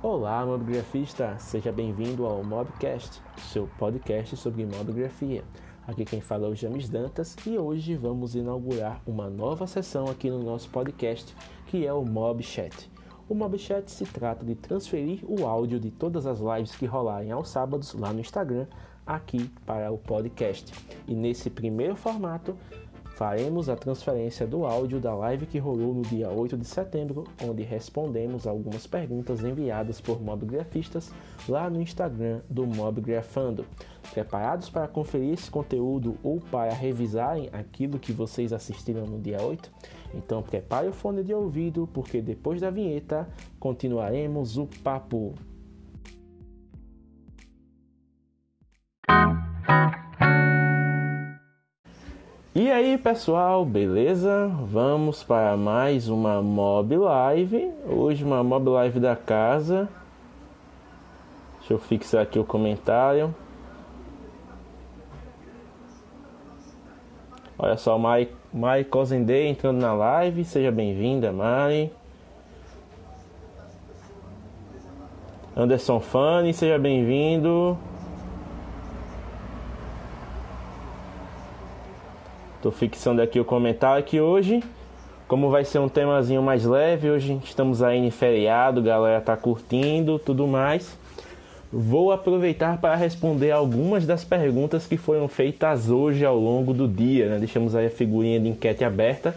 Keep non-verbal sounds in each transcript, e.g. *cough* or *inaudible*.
Olá, mobigrafista! Seja bem-vindo ao Mobcast, seu podcast sobre mobigrafia. Aqui quem fala é o James Dantas e hoje vamos inaugurar uma nova sessão aqui no nosso podcast, que é o Mobchat. O Mobchat se trata de transferir o áudio de todas as lives que rolarem aos sábados lá no Instagram aqui para o podcast. E nesse primeiro formato, faremos a transferência do áudio da live que rolou no dia 8 de setembro, onde respondemos algumas perguntas enviadas por mobgrafistas lá no Instagram do Mobgrafando. Preparados para conferir esse conteúdo ou para revisarem aquilo que vocês assistiram no dia 8? Então prepare o fone de ouvido, porque depois da vinheta continuaremos o papo. E aí pessoal, beleza? Vamos para mais uma Mob Live. Hoje uma Mob Live da casa. Deixa eu fixar aqui o comentário. Olha só, Mai, Mai Cosendei entrando na live. Seja bem-vinda, Mai. Anderson Fani, seja bem-vindo. Tô fixando aqui o comentário que hoje, como vai ser um temazinho mais leve, hoje estamos aí em feriado, galera tá curtindo, tudo mais. Vou aproveitar para responder algumas das perguntas que foram feitas hoje ao longo do dia, né? Deixamos aí a figurinha de enquete aberta,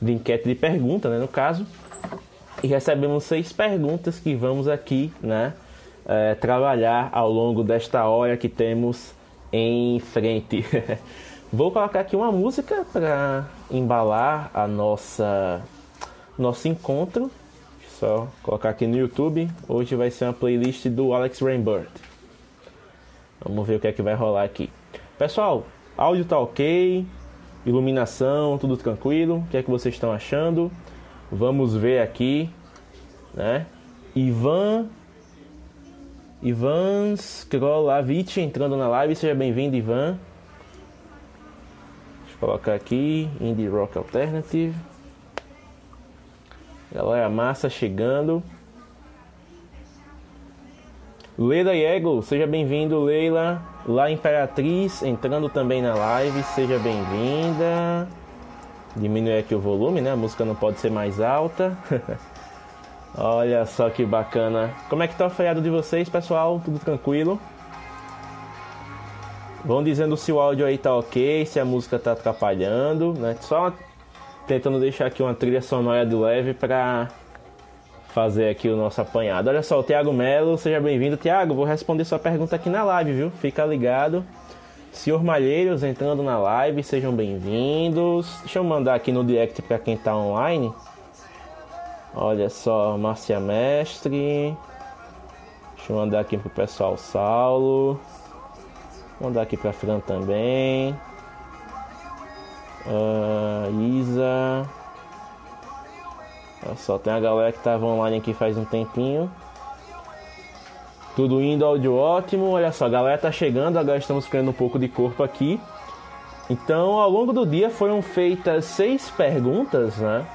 de enquete de pergunta, né, no caso. E recebemos seis perguntas que vamos aqui, né, é, trabalhar ao longo desta hora que temos em frente. *laughs* Vou colocar aqui uma música para embalar a nossa nosso encontro. Só colocar aqui no YouTube. Hoje vai ser uma playlist do Alex Rainbird. Vamos ver o que é que vai rolar aqui. Pessoal, áudio tá ok, iluminação, tudo tranquilo. O que é que vocês estão achando? Vamos ver aqui, né? Ivan Ivan Skrolavich entrando na live. Seja bem-vindo, Ivan colocar aqui Indie Rock Alternative. Galera massa chegando. Leila Yego, seja bem-vindo, Leila. Lá Imperatriz entrando também na live, seja bem-vinda. Diminuir aqui o volume, né? A música não pode ser mais alta. *laughs* Olha só que bacana. Como é que tá o feriado de vocês, pessoal? Tudo tranquilo? Vão dizendo se o áudio aí tá ok, se a música tá atrapalhando, né? Só tentando deixar aqui uma trilha sonora de leve para fazer aqui o nosso apanhado. Olha só, o Thiago Melo, seja bem-vindo. Thiago, vou responder sua pergunta aqui na live, viu? Fica ligado. Senhor Malheiros entrando na live, sejam bem-vindos. Deixa eu mandar aqui no direct para quem tá online. Olha só, Márcia Mestre. Deixa eu mandar aqui pro pessoal Saulo. Mandar aqui pra Fran também. Uh, Isa. Olha só, tem a galera que tava online aqui faz um tempinho. Tudo indo, áudio ótimo. Olha só, a galera tá chegando, agora estamos criando um pouco de corpo aqui. Então, ao longo do dia foram feitas seis perguntas, né?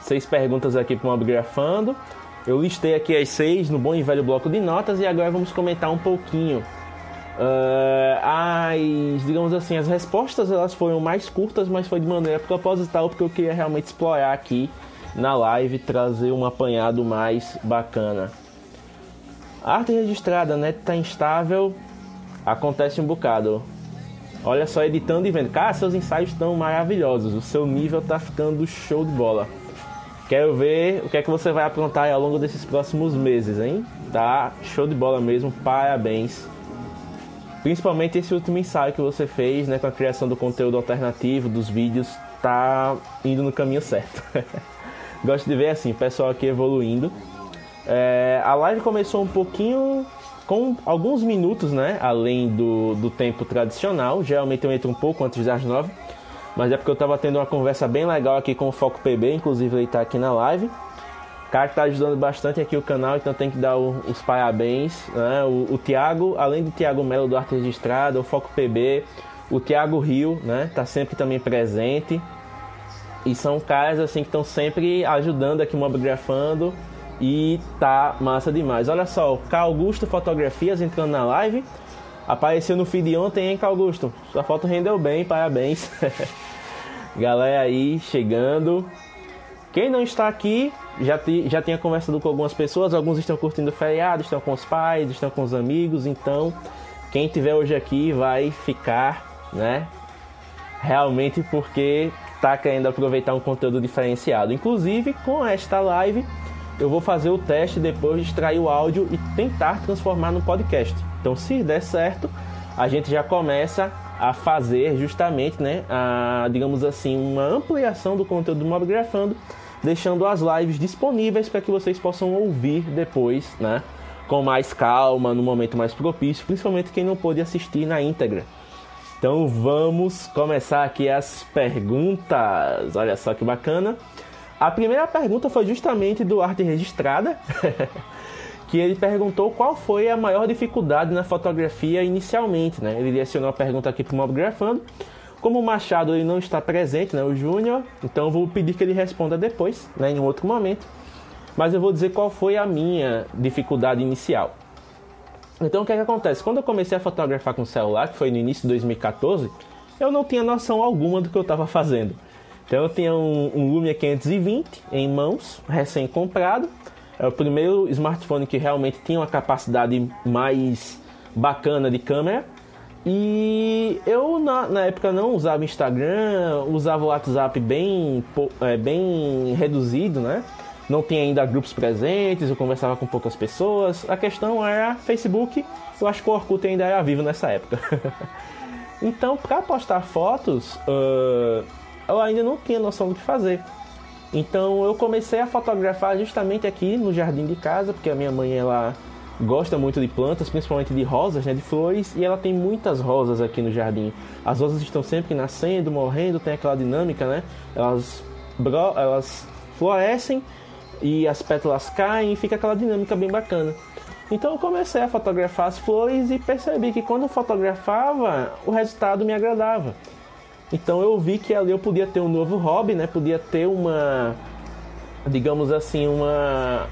Seis perguntas aqui para o Mobgrafando. Eu listei aqui as seis no bom e velho bloco de notas e agora vamos comentar um pouquinho Uh, as, digamos assim, as respostas elas foram mais curtas, mas foi de maneira proposital porque eu queria realmente explorar aqui na live trazer um apanhado mais bacana. A arte registrada, né, tá instável, acontece um bocado. Olha só, editando e vendo. Cara, seus ensaios estão maravilhosos. O seu nível tá ficando show de bola. Quero ver o que é que você vai aprontar ao longo desses próximos meses, hein? Tá show de bola mesmo. Parabéns. Principalmente esse último ensaio que você fez, né, com a criação do conteúdo alternativo, dos vídeos, tá indo no caminho certo. *laughs* Gosto de ver assim, pessoal aqui evoluindo. É, a live começou um pouquinho com alguns minutos, né, além do, do tempo tradicional. Geralmente eu entro um pouco antes das nove, mas é porque eu estava tendo uma conversa bem legal aqui com o Foco PB, inclusive ele está aqui na live cara que tá ajudando bastante aqui o canal, então tem que dar o, os parabéns. Né? O, o Thiago, além do Thiago Melo do Arte Registrada, o Foco PB, o Thiago Rio, né? Tá sempre também presente. E são caras assim que estão sempre ajudando aqui mobgrafando E tá massa demais. Olha só, o Carl Augusto Fotografias entrando na live. Apareceu no feed ontem, hein, Carl Augusto? Sua foto rendeu bem, parabéns. *laughs* Galera aí chegando. Quem não está aqui, já, te, já tinha conversado com algumas pessoas. Alguns estão curtindo o feriado, estão com os pais, estão com os amigos. Então, quem tiver hoje aqui vai ficar, né? Realmente porque está querendo aproveitar um conteúdo diferenciado. Inclusive, com esta live, eu vou fazer o teste depois de extrair o áudio e tentar transformar no podcast. Então, se der certo, a gente já começa a fazer justamente, né, a, digamos assim, uma ampliação do conteúdo do Mobgrafando, deixando as lives disponíveis para que vocês possam ouvir depois, né, com mais calma, no momento mais propício, principalmente quem não pôde assistir na íntegra. Então vamos começar aqui as perguntas. Olha só que bacana. A primeira pergunta foi justamente do Arte Registrada, *laughs* que ele perguntou qual foi a maior dificuldade na fotografia inicialmente. Né? Ele direcionou a pergunta aqui para o Mobgrafando. Como o Machado ele não está presente, né, o Júnior, então eu vou pedir que ele responda depois, né, em outro momento. Mas eu vou dizer qual foi a minha dificuldade inicial. Então o que, é que acontece? Quando eu comecei a fotografar com celular, que foi no início de 2014, eu não tinha noção alguma do que eu estava fazendo. Então eu tinha um, um Lumia 520 em mãos, recém-comprado. É o primeiro smartphone que realmente tinha uma capacidade mais bacana de câmera. E eu na, na época não usava Instagram, usava o WhatsApp bem, é, bem reduzido, né? não tinha ainda grupos presentes, eu conversava com poucas pessoas. A questão era Facebook, eu acho que o Orkut ainda era vivo nessa época. *laughs* então, para postar fotos, uh, eu ainda não tinha noção do que fazer. Então, eu comecei a fotografar justamente aqui no jardim de casa, porque a minha mãe ela gosta muito de plantas, principalmente de rosas, né, de flores, e ela tem muitas rosas aqui no jardim. As rosas estão sempre nascendo, morrendo, tem aquela dinâmica, né? Elas, elas florescem e as pétalas caem e fica aquela dinâmica bem bacana. Então eu comecei a fotografar as flores e percebi que quando eu fotografava, o resultado me agradava. Então eu vi que ali eu podia ter um novo hobby, né? Podia ter uma digamos assim, uma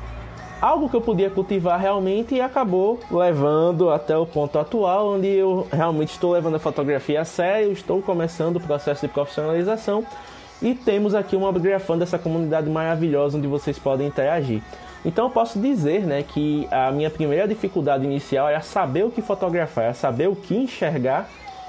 algo que eu podia cultivar realmente e acabou levando até o ponto atual onde eu realmente estou levando a fotografia a sério, estou começando o processo de profissionalização e temos aqui uma grafando dessa comunidade maravilhosa onde vocês podem interagir. Então eu posso dizer né, que a minha primeira dificuldade inicial era saber o que fotografar, era saber o que enxergar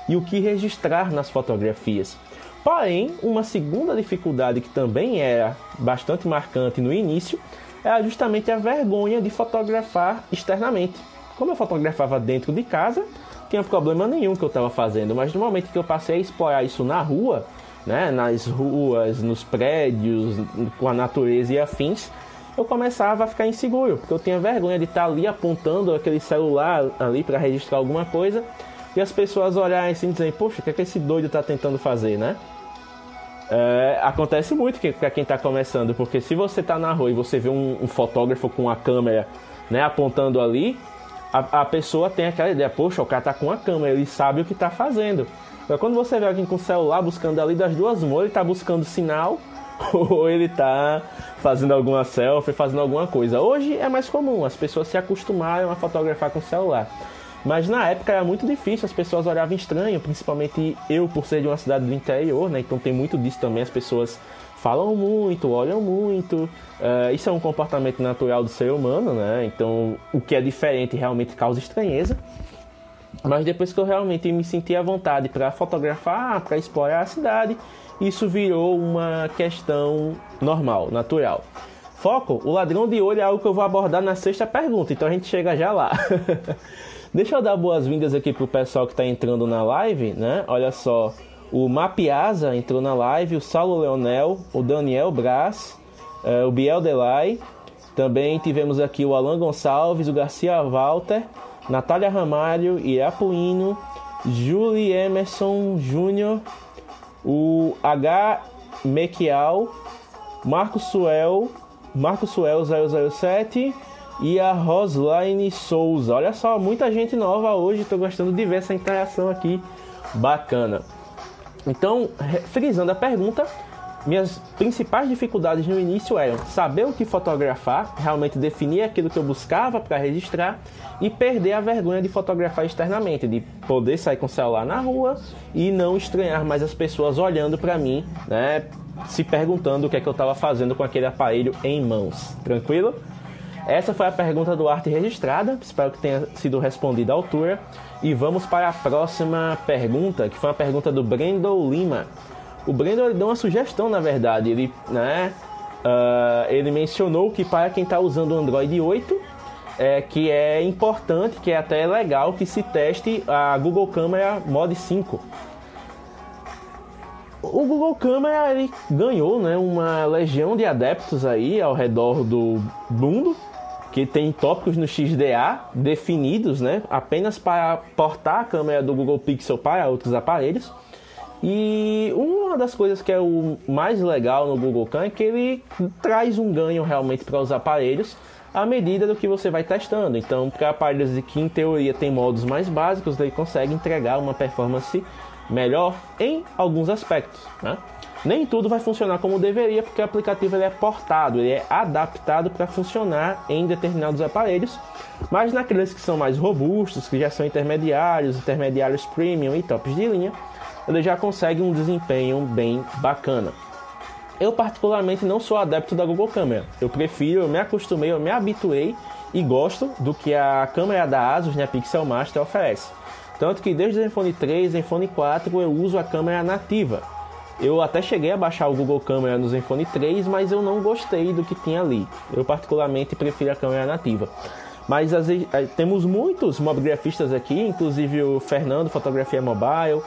e o que registrar nas fotografias. Porém, uma segunda dificuldade que também era bastante marcante no início era justamente a vergonha de fotografar externamente. Como eu fotografava dentro de casa, tinha problema nenhum que eu estava fazendo, mas no momento que eu passei a explorar isso na rua, né, nas ruas, nos prédios, com a natureza e afins, eu começava a ficar inseguro, porque eu tinha vergonha de estar ali apontando aquele celular ali para registrar alguma coisa e as pessoas olharem assim e dizerem, poxa, o que, é que esse doido está tentando fazer, né? É, acontece muito para quem está começando, porque se você está na rua e você vê um, um, fotógrafo com a câmera né, apontando ali, a, a pessoa tem aquela ideia, poxa, o cara está com a câmera, ele sabe o que está fazendo. Mas quando você vê alguém com o celular buscando ali das duas mãos, ele está buscando sinal *laughs* ou ele está fazendo alguma selfie, fazendo alguma coisa. Hoje é mais comum, as pessoas se acostumaram a fotografar com o celular. Mas na época era muito difícil, as pessoas olhavam estranho, principalmente eu por ser de uma cidade do interior, né? Então tem muito disso também, as pessoas falam muito, olham muito. Uh, isso é um comportamento natural do ser humano, né? Então o que é diferente realmente causa estranheza. Mas depois que eu realmente me senti à vontade para fotografar, para explorar a cidade, isso virou uma questão normal, natural. Foco, o ladrão de olho é algo que eu vou abordar na sexta pergunta, então a gente chega já lá. *laughs* Deixa eu dar boas-vindas aqui pro pessoal que está entrando na live, né? Olha só, o Mapiasa entrou na live, o Saulo Leonel, o Daniel Braz, uh, o Biel Delay, também tivemos aqui o Alan Gonçalves, o Garcia Walter, Natália Ramalho, Irapuíno, Julie Emerson Júnior, o H. Mequial, Marco Suel, Marco Suel 007 e a Roslaine Souza. Olha só, muita gente nova hoje, estou gostando de ver essa interação aqui bacana. Então, frisando a pergunta, minhas principais dificuldades no início eram saber o que fotografar, realmente definir aquilo que eu buscava para registrar e perder a vergonha de fotografar externamente, de poder sair com o celular na rua e não estranhar mais as pessoas olhando para mim, né, se perguntando o que é que eu estava fazendo com aquele aparelho em mãos. Tranquilo? Essa foi a pergunta do Arte Registrada, espero que tenha sido respondida à altura. E vamos para a próxima pergunta, que foi uma pergunta do Brendo Lima. O Brendo ele deu uma sugestão, na verdade. Ele, né, uh, ele mencionou que para quem está usando o Android 8, é, que é importante, que é até legal que se teste a Google Câmera Mod 5. O Google Câmera ele ganhou né, uma legião de adeptos aí ao redor do mundo, que tem tópicos no XDA definidos né, apenas para portar a câmera do Google Pixel para outros aparelhos. E uma das coisas que é o mais legal no Google Cam é que ele traz um ganho realmente para os aparelhos à medida do que você vai testando. Então, para aparelhos que em teoria tem modos mais básicos, ele consegue entregar uma performance melhor em alguns aspectos. Né? Nem tudo vai funcionar como deveria, porque o aplicativo ele é portado, ele é adaptado para funcionar em determinados aparelhos, mas naqueles que são mais robustos, que já são intermediários, intermediários premium e tops de linha, ele já consegue um desempenho bem bacana. Eu particularmente não sou adepto da Google Câmera. Eu prefiro, eu me acostumei, eu me habituei e gosto do que a câmera da Asus, né, Pixel Master oferece. Tanto que desde o iPhone 3 e iPhone 4 eu uso a câmera nativa. Eu até cheguei a baixar o Google Câmera nos iPhone 3, mas eu não gostei do que tinha ali. Eu particularmente prefiro a câmera nativa. Mas as, eh, temos muitos mobigrafistas aqui, inclusive o Fernando, Fotografia Mobile, uh,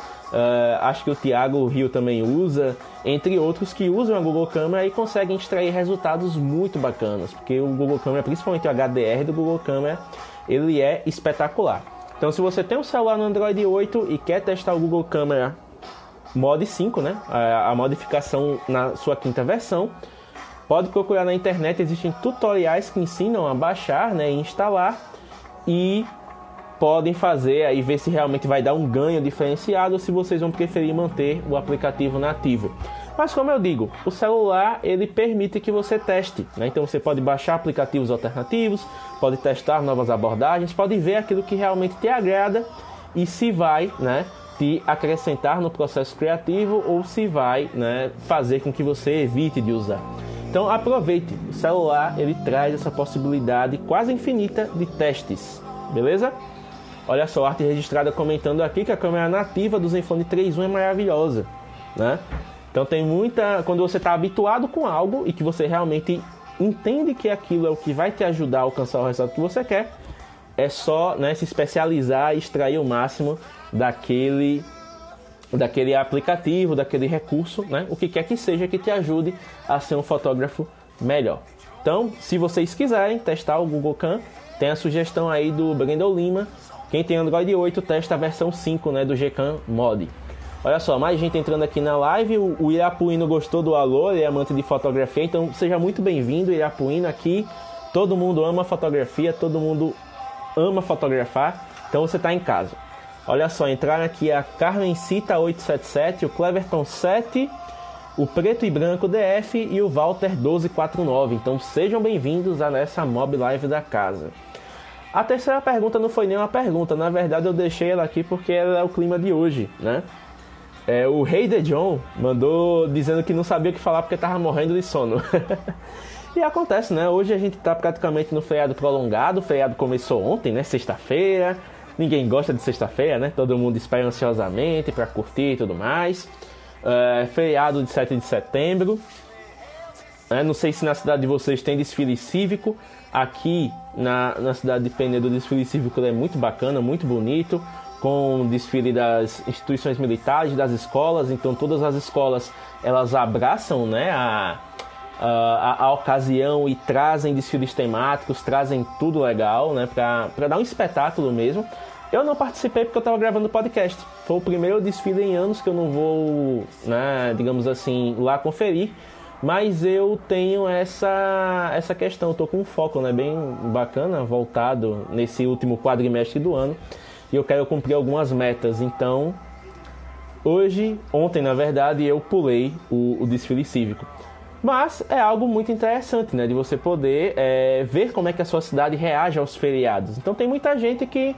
acho que o Thiago Rio também usa, entre outros que usam a Google Câmera e conseguem extrair resultados muito bacanas, porque o Google Câmera, principalmente o HDR do Google Câmera, ele é espetacular. Então, se você tem um celular no Android 8 e quer testar o Google Câmera Mod 5, né, a, a modificação na sua quinta versão, Pode procurar na internet, existem tutoriais que ensinam a baixar né, e instalar e podem fazer aí ver se realmente vai dar um ganho diferenciado ou se vocês vão preferir manter o aplicativo nativo. Mas como eu digo, o celular ele permite que você teste, né? então você pode baixar aplicativos alternativos, pode testar novas abordagens, pode ver aquilo que realmente te agrada e se vai, né, te acrescentar no processo criativo ou se vai, né, fazer com que você evite de usar. Então aproveite, o celular ele traz essa possibilidade quase infinita de testes, beleza? Olha só, arte registrada comentando aqui que a câmera nativa do Zenfone 3.1 é maravilhosa, né? Então tem muita, quando você está habituado com algo e que você realmente entende que aquilo é o que vai te ajudar a alcançar o resultado que você quer, é só né, se especializar e extrair o máximo daquele daquele aplicativo, daquele recurso, né? o que quer que seja que te ajude a ser um fotógrafo melhor. Então, se vocês quiserem testar o Google Cam, tem a sugestão aí do Brendel Lima. Quem tem Android 8, testa a versão 5 né, do Gcam Mod. Olha só, mais gente entrando aqui na live. O Irapuíno gostou do alô, ele é amante de fotografia, então seja muito bem-vindo, Irapuíno, aqui. Todo mundo ama fotografia, todo mundo ama fotografar, então você está em casa. Olha só, entraram aqui a Carmencita 877, o Cleverton 7, o Preto e Branco DF e o Walter 1249. Então sejam bem-vindos a nessa Mob Live da casa. A terceira pergunta não foi nem uma pergunta, na verdade eu deixei ela aqui porque ela é o clima de hoje, né? É, o Rei de John mandou dizendo que não sabia o que falar porque estava morrendo de sono. *laughs* e acontece, né? Hoje a gente está praticamente no feriado prolongado, o feriado começou ontem, né? Sexta-feira. Ninguém gosta de sexta-feira, né? Todo mundo espera ansiosamente para curtir e tudo mais. É, feriado de 7 de setembro. É, não sei se na cidade de vocês tem desfile cívico. Aqui na, na cidade de Penedo, o desfile cívico é muito bacana, muito bonito. Com desfile das instituições militares, das escolas. Então todas as escolas elas abraçam né, a, a, a, ocasião e trazem desfiles temáticos, trazem tudo legal, né, para dar um espetáculo mesmo. Eu não participei porque eu estava gravando podcast. Foi o primeiro desfile em anos que eu não vou, né, digamos assim, lá conferir. Mas eu tenho essa, essa questão, estou com um foco né, bem bacana, voltado nesse último quadrimestre do ano. E eu quero cumprir algumas metas. Então, Hoje, ontem na verdade, eu pulei o, o desfile cívico. Mas é algo muito interessante, né? De você poder é, ver como é que a sua cidade reage aos feriados. Então tem muita gente que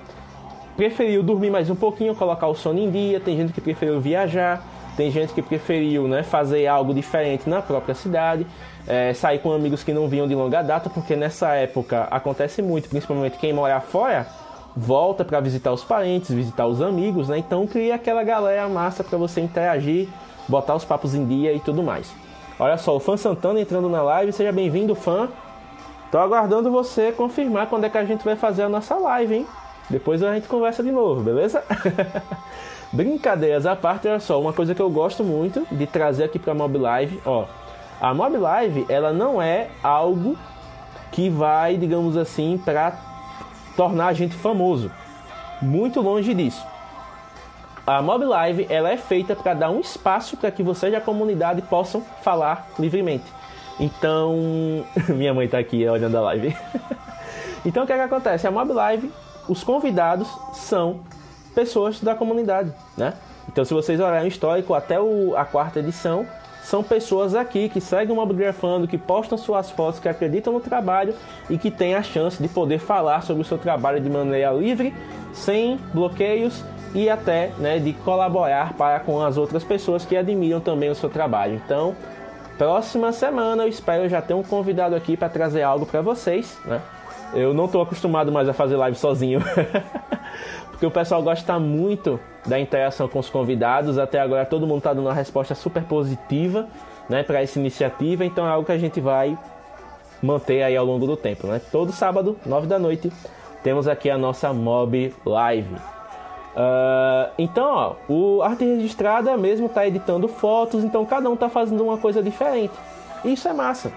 preferiu dormir mais um pouquinho, colocar o sono em dia, tem gente que preferiu viajar, tem gente que preferiu né, fazer algo diferente na própria cidade, é, sair com amigos que não vinham de longa data, porque nessa época acontece muito, principalmente quem mora fora, volta para visitar os parentes, visitar os amigos, né? Então cria aquela galera massa para você interagir, botar os papos em dia e tudo mais. Olha só, o fã Santana entrando na live, seja bem-vindo, fã. Tô aguardando você confirmar quando é que a gente vai fazer a nossa live, hein? Depois a gente conversa de novo, beleza? *laughs* Brincadeiras à parte, olha só, uma coisa que eu gosto muito de trazer aqui para Mob Live, ó. A Mob Live, ela não é algo que vai, digamos assim, para tornar a gente famoso. Muito longe disso. A Mob Live, ela é feita para dar um espaço para que vocês da comunidade possam falar livremente. Então, *laughs* minha mãe está aqui olhando a live. *laughs* então, o que, é que acontece? A Mob Live os convidados são pessoas da comunidade, né? Então, se vocês olharem o histórico até o, a quarta edição, são pessoas aqui que seguem o Mobgrafando, que postam suas fotos, que acreditam no trabalho e que têm a chance de poder falar sobre o seu trabalho de maneira livre, sem bloqueios e até né, de colaborar para com as outras pessoas que admiram também o seu trabalho. Então, próxima semana eu espero já ter um convidado aqui para trazer algo para vocês, né? Eu não estou acostumado mais a fazer live sozinho. *laughs* Porque o pessoal gosta muito da interação com os convidados. Até agora todo mundo está dando uma resposta super positiva né, para essa iniciativa. Então é algo que a gente vai manter aí ao longo do tempo. Né? Todo sábado, 9 da noite, temos aqui a nossa Mob Live. Uh, então, ó, o Arte Registrada mesmo está editando fotos, então cada um está fazendo uma coisa diferente. Isso é massa.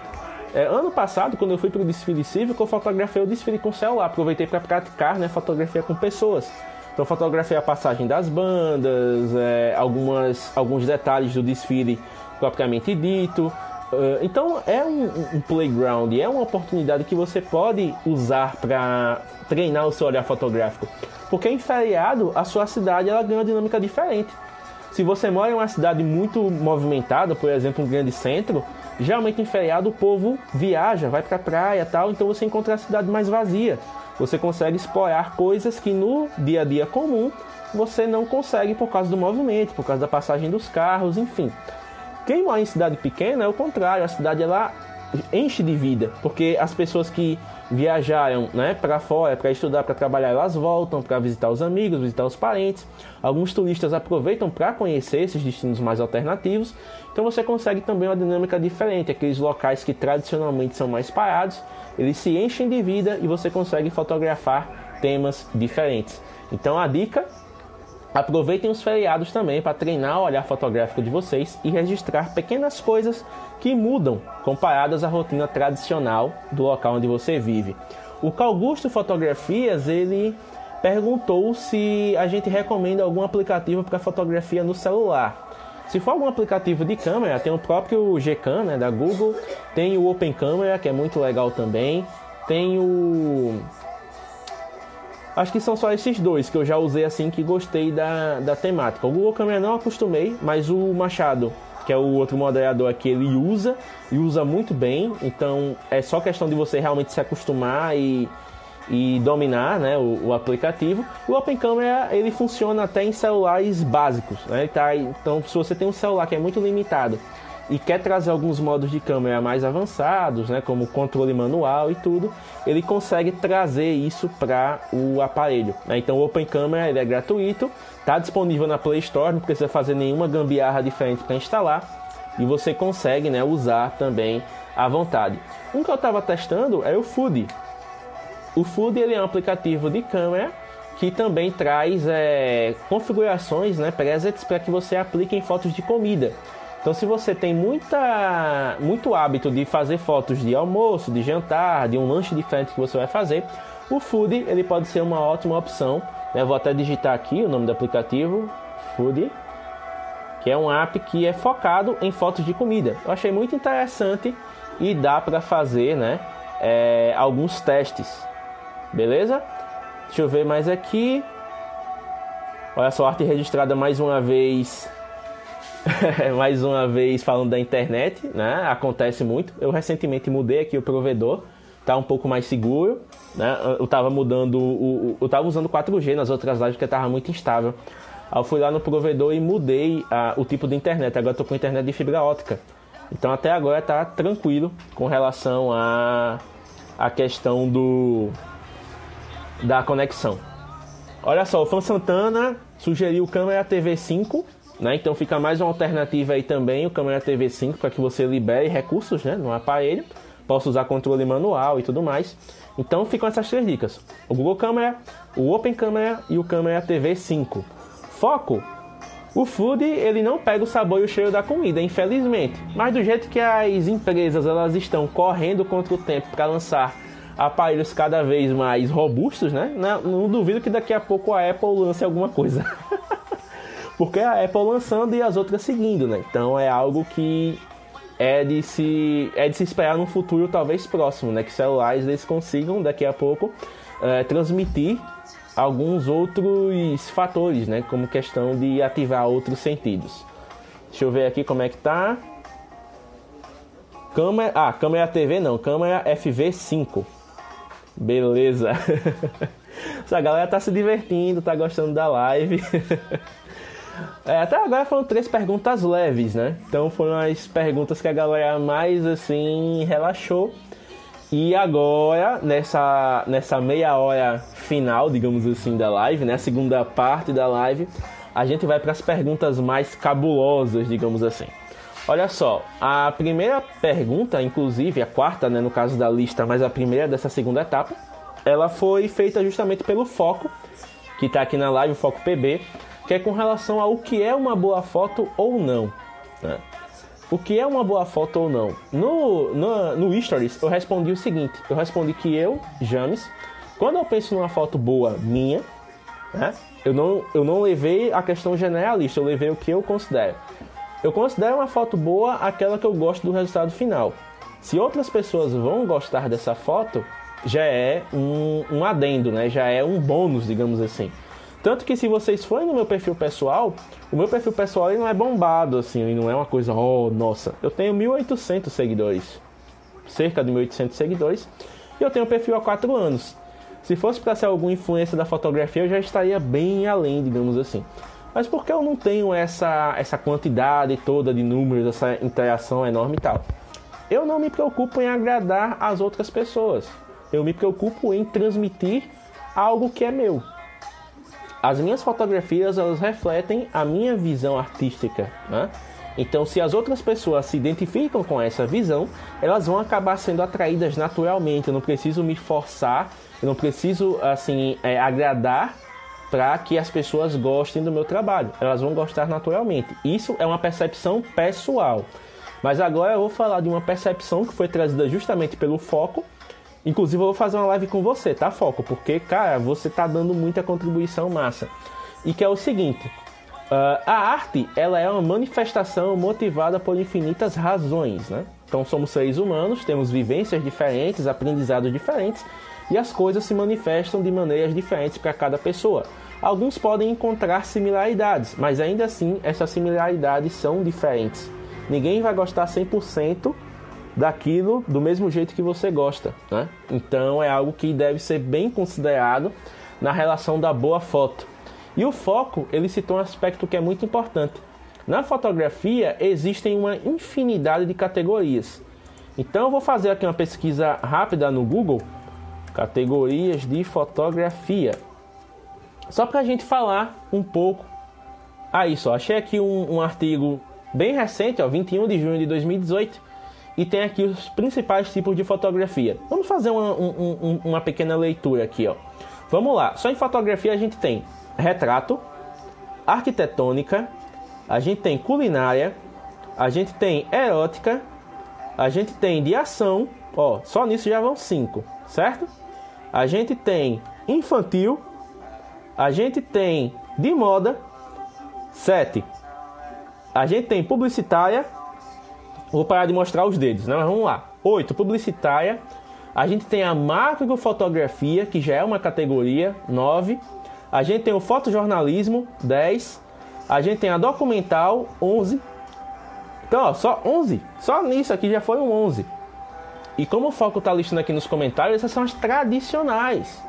É, ano passado, quando eu fui para o desfile cívico, eu fotografei o desfile com celular. Aproveitei para praticar né, fotografia com pessoas. Então, fotografei a passagem das bandas, é, algumas, alguns detalhes do desfile propriamente dito. Uh, então, é um, um playground, é uma oportunidade que você pode usar para treinar o seu olhar fotográfico. Porque em feriado, a sua cidade ela ganha uma dinâmica diferente. Se você mora em uma cidade muito movimentada, por exemplo, um grande centro, Geralmente em feriado o povo viaja, vai para a praia tal, então você encontra a cidade mais vazia. Você consegue explorar coisas que no dia a dia comum você não consegue por causa do movimento, por causa da passagem dos carros, enfim. Quem mora em cidade pequena é o contrário, a cidade ela enche de vida, porque as pessoas que viajaram né, para fora para estudar, para trabalhar, elas voltam para visitar os amigos, visitar os parentes. Alguns turistas aproveitam para conhecer esses destinos mais alternativos. Então você consegue também uma dinâmica diferente. Aqueles locais que tradicionalmente são mais parados, eles se enchem de vida e você consegue fotografar temas diferentes. Então a dica Aproveitem os feriados também para treinar o olhar fotográfico de vocês e registrar pequenas coisas que mudam comparadas à rotina tradicional do local onde você vive. O Calgusto Fotografias ele perguntou se a gente recomenda algum aplicativo para fotografia no celular. Se for algum aplicativo de câmera, tem o próprio Gcam né, da Google, tem o Open Camera que é muito legal também, tem o Acho que são só esses dois que eu já usei assim que gostei da, da temática. O Google Camera não acostumei, mas o Machado, que é o outro moderador aqui, ele usa e usa muito bem. Então é só questão de você realmente se acostumar e, e dominar né, o, o, aplicativo. O Open Camera ele funciona até em celulares básicos. Né? Tá, então se você tem um celular que é muito limitado e quer trazer alguns modos de câmera mais avançados, né, como controle manual e tudo, ele consegue trazer isso para o aparelho. Né? Então o Open Camera ele é gratuito, está disponível na Play Store, não precisa fazer nenhuma gambiarra diferente para instalar e você consegue né, usar também à vontade. Um que eu estava testando é o Food. O Food ele é um aplicativo de câmera que também traz é, configurações né, presets para que você aplique em fotos de comida. Então, se você tem muita, muito hábito de fazer fotos de almoço, de jantar, de um lanche diferente que você vai fazer, o Food ele pode ser uma ótima opção. Vou até digitar aqui o nome do aplicativo, Food, que é um app que é focado em fotos de comida. Eu achei muito interessante e dá para fazer, né, é, alguns testes. Beleza? Deixa eu ver mais aqui. Olha só, arte registrada mais uma vez *laughs* mais uma vez falando da internet, né? Acontece muito. Eu recentemente mudei aqui o provedor, tá um pouco mais seguro, né? Eu tava mudando o, eu tava usando 4G nas outras lives porque tava muito instável. Aí eu fui lá no provedor e mudei a, o tipo de internet. Agora eu tô com internet de fibra ótica. Então até agora tá tranquilo com relação a a questão do da conexão. Olha só, o Fan Santana sugeriu câmera TV 5, né? Então fica mais uma alternativa aí também, o câmera TV 5 para que você libere recursos, né, no aparelho. Possa usar controle manual e tudo mais. Então ficam essas três dicas: o Google Câmera, o Open Camera e o câmera TV 5. Foco o food ele não pega o sabor e o cheiro da comida, infelizmente. Mas do jeito que as empresas elas estão correndo contra o tempo para lançar aparelhos cada vez mais robustos, né? Não, não, duvido que daqui a pouco a Apple lance alguma coisa. *laughs* Porque a Apple lançando e as outras seguindo, né? Então é algo que é de se é de se esperar num futuro talvez próximo, né? Que celulares eles consigam daqui a pouco é, transmitir alguns outros fatores, né? Como questão de ativar outros sentidos. Deixa eu ver aqui como é que tá. Câmera, ah, câmera TV não, câmera FV5. Beleza. *laughs* Essa galera tá se divertindo, tá gostando da live. *laughs* É, até agora foram três perguntas leves, né? Então foram as perguntas que a galera mais assim relaxou. E agora, nessa, nessa meia hora final, digamos assim, da live, né? A segunda parte da live, a gente vai para as perguntas mais cabulosas, digamos assim. Olha só, a primeira pergunta, inclusive, a quarta, né, no caso da lista, mas a primeira dessa segunda etapa, ela foi feita justamente pelo Foco, que está aqui na live, o Foco PB, que é com relação ao que é uma boa foto ou não. Né? o que é uma boa foto ou não. No, no, no Stories eu respondi o seguinte: eu respondi que eu, James, quando eu penso numa foto boa minha, né, eu, não, eu não levei a questão generalista, eu levei o que eu considero. Eu considero uma foto boa aquela que eu gosto do resultado final. Se outras pessoas vão gostar dessa foto, já é um, um adendo, né? já é um bônus, digamos assim. Tanto que se vocês forem no meu perfil pessoal, o meu perfil pessoal ele não é bombado assim, ele não é uma coisa, oh, nossa. Eu tenho 1800 seguidores, cerca de 1800 seguidores, e eu tenho um perfil há 4 anos. Se fosse para ser alguma influência da fotografia, eu já estaria bem além, digamos assim. Mas porque eu não tenho essa, essa quantidade toda de números, essa interação enorme e tal? Eu não me preocupo em agradar as outras pessoas. Eu me preocupo em transmitir algo que é meu. As minhas fotografias elas refletem a minha visão artística, né? Então, se as outras pessoas se identificam com essa visão, elas vão acabar sendo atraídas naturalmente. Eu não preciso me forçar, eu não preciso assim é, agradar para que as pessoas gostem do meu trabalho. Elas vão gostar naturalmente. Isso é uma percepção pessoal. Mas agora eu vou falar de uma percepção que foi trazida justamente pelo foco Inclusive, eu vou fazer uma live com você, tá, Foco? Porque, cara, você tá dando muita contribuição massa. E que é o seguinte: uh, a arte ela é uma manifestação motivada por infinitas razões, né? Então, somos seres humanos, temos vivências diferentes, aprendizados diferentes, e as coisas se manifestam de maneiras diferentes para cada pessoa. Alguns podem encontrar similaridades, mas ainda assim essas similaridades são diferentes. Ninguém vai gostar 100% daquilo do mesmo jeito que você gosta, né? Então é algo que deve ser bem considerado na relação da boa foto. E o foco, ele citou um aspecto que é muito importante. Na fotografia existem uma infinidade de categorias. Então eu vou fazer aqui uma pesquisa rápida no Google, categorias de fotografia. Só para a gente falar um pouco. Aí só, achei aqui um, um artigo bem recente, ó, 21 de junho de 2018, e tem aqui os principais tipos de fotografia. Vamos fazer uma, um, uma pequena leitura aqui, ó. Vamos lá. Só em fotografia a gente tem retrato, arquitetônica, a gente tem culinária, a gente tem erótica, a gente tem de ação, ó, só nisso já vão cinco, certo? A gente tem infantil, a gente tem de moda, sete. A gente tem publicitária, Vou parar de mostrar os dedos, né? Mas vamos lá. 8. Publicitária. A gente tem a macrofotografia, que já é uma categoria. 9. A gente tem o fotojornalismo. 10. A gente tem a documental. 11. Então, ó, só 11. Só nisso aqui já foram 11. E como o foco está listando aqui nos comentários, essas são as tradicionais.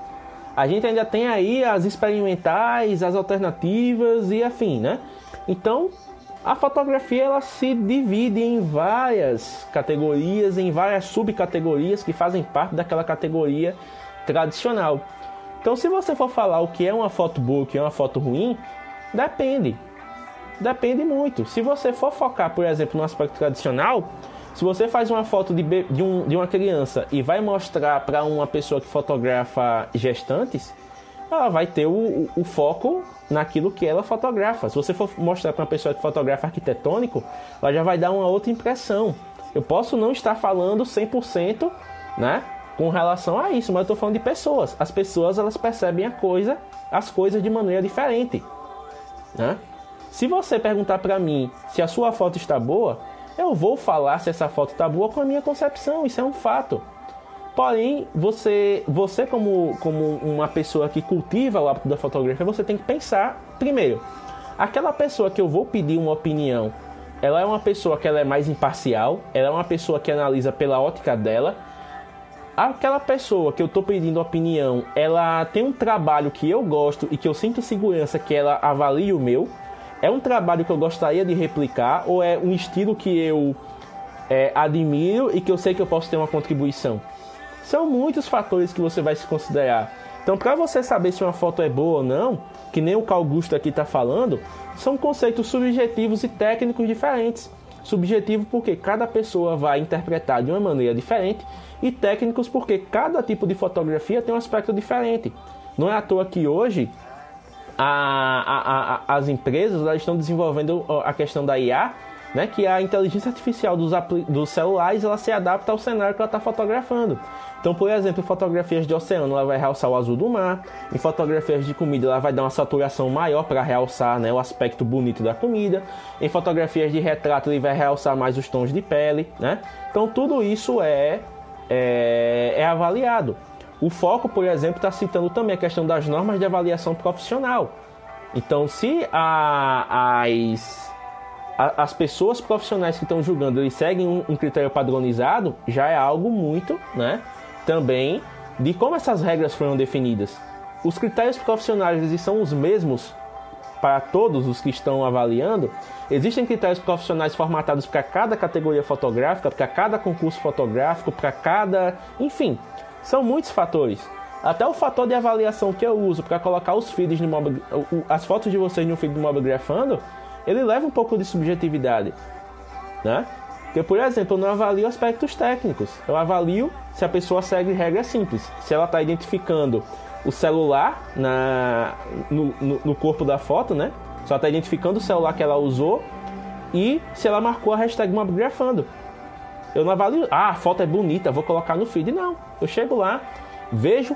A gente ainda tem aí as experimentais, as alternativas e afim, né? Então, a fotografia ela se divide em várias categorias, em várias subcategorias que fazem parte daquela categoria tradicional. Então, se você for falar o que é uma foto boa, o que é uma foto ruim, depende. Depende muito. Se você for focar, por exemplo, no aspecto tradicional, se você faz uma foto de, de, um, de uma criança e vai mostrar para uma pessoa que fotografa gestantes, ela vai ter o, o, o, foco naquilo que ela fotografa. Se você for mostrar para uma pessoa que fotografa arquitetônico, ela já vai dar uma outra impressão. Eu posso não estar falando 100%, né, com relação a isso, mas eu estou falando de pessoas. As pessoas elas percebem a coisa, as coisas de maneira diferente, né? Se você perguntar para mim se a sua foto está boa, eu vou falar se essa foto está boa com a minha concepção, isso é um fato. Porém, você, você como, como uma pessoa que cultiva o hábito da fotografia, você tem que pensar, primeiro, aquela pessoa que eu vou pedir uma opinião, ela é uma pessoa que ela é mais imparcial, ela é uma pessoa que analisa pela ótica dela. Aquela pessoa que eu estou pedindo opinião, ela tem um trabalho que eu gosto e que eu sinto segurança que ela avalie o meu. É um trabalho que eu gostaria de replicar ou é um estilo que eu é, admiro e que eu sei que eu posso ter uma contribuição? São muitos fatores que você vai se considerar. Então, para você saber se uma foto é boa ou não, que nem o Carl Gusto aqui está falando, são conceitos subjetivos e técnicos diferentes. Subjetivo porque cada pessoa vai interpretar de uma maneira diferente e técnicos porque cada tipo de fotografia tem um aspecto diferente. Não é à toa que hoje a, a, a, as empresas estão desenvolvendo a questão da IA, né, que a inteligência artificial dos, dos celulares ela se adapta ao cenário que ela está fotografando. Então, por exemplo, em fotografias de oceano, ela vai realçar o azul do mar. Em fotografias de comida, ela vai dar uma saturação maior para realçar né, o aspecto bonito da comida. Em fotografias de retrato, ele vai realçar mais os tons de pele. Né? Então, tudo isso é, é, é avaliado. O foco, por exemplo, está citando também a questão das normas de avaliação profissional. Então, se a, as, as pessoas profissionais que estão julgando eles seguem um, um, critério padronizado, já é algo muito, né? Também de como essas regras foram definidas. Os critérios profissionais eles são os mesmos para todos os que estão avaliando. Existem critérios profissionais formatados para cada categoria fotográfica, para cada concurso fotográfico, para cada, enfim, são muitos fatores. Até o fator de avaliação que eu uso para colocar os feeds de mob, as fotos de vocês no feed do Mobgrafando, ele leva um pouco de subjetividade, né? Porque, por exemplo, eu não avalio aspectos técnicos. Eu avalio se a pessoa segue regras simples. Se ela está identificando o celular na, no, no, no, corpo da foto, né? Só está identificando o celular que ela usou e se ela marcou a hashtag Mobgrafando. Eu não avalio, ah, a foto é bonita, vou colocar no feed. Não. Eu chego lá, vejo.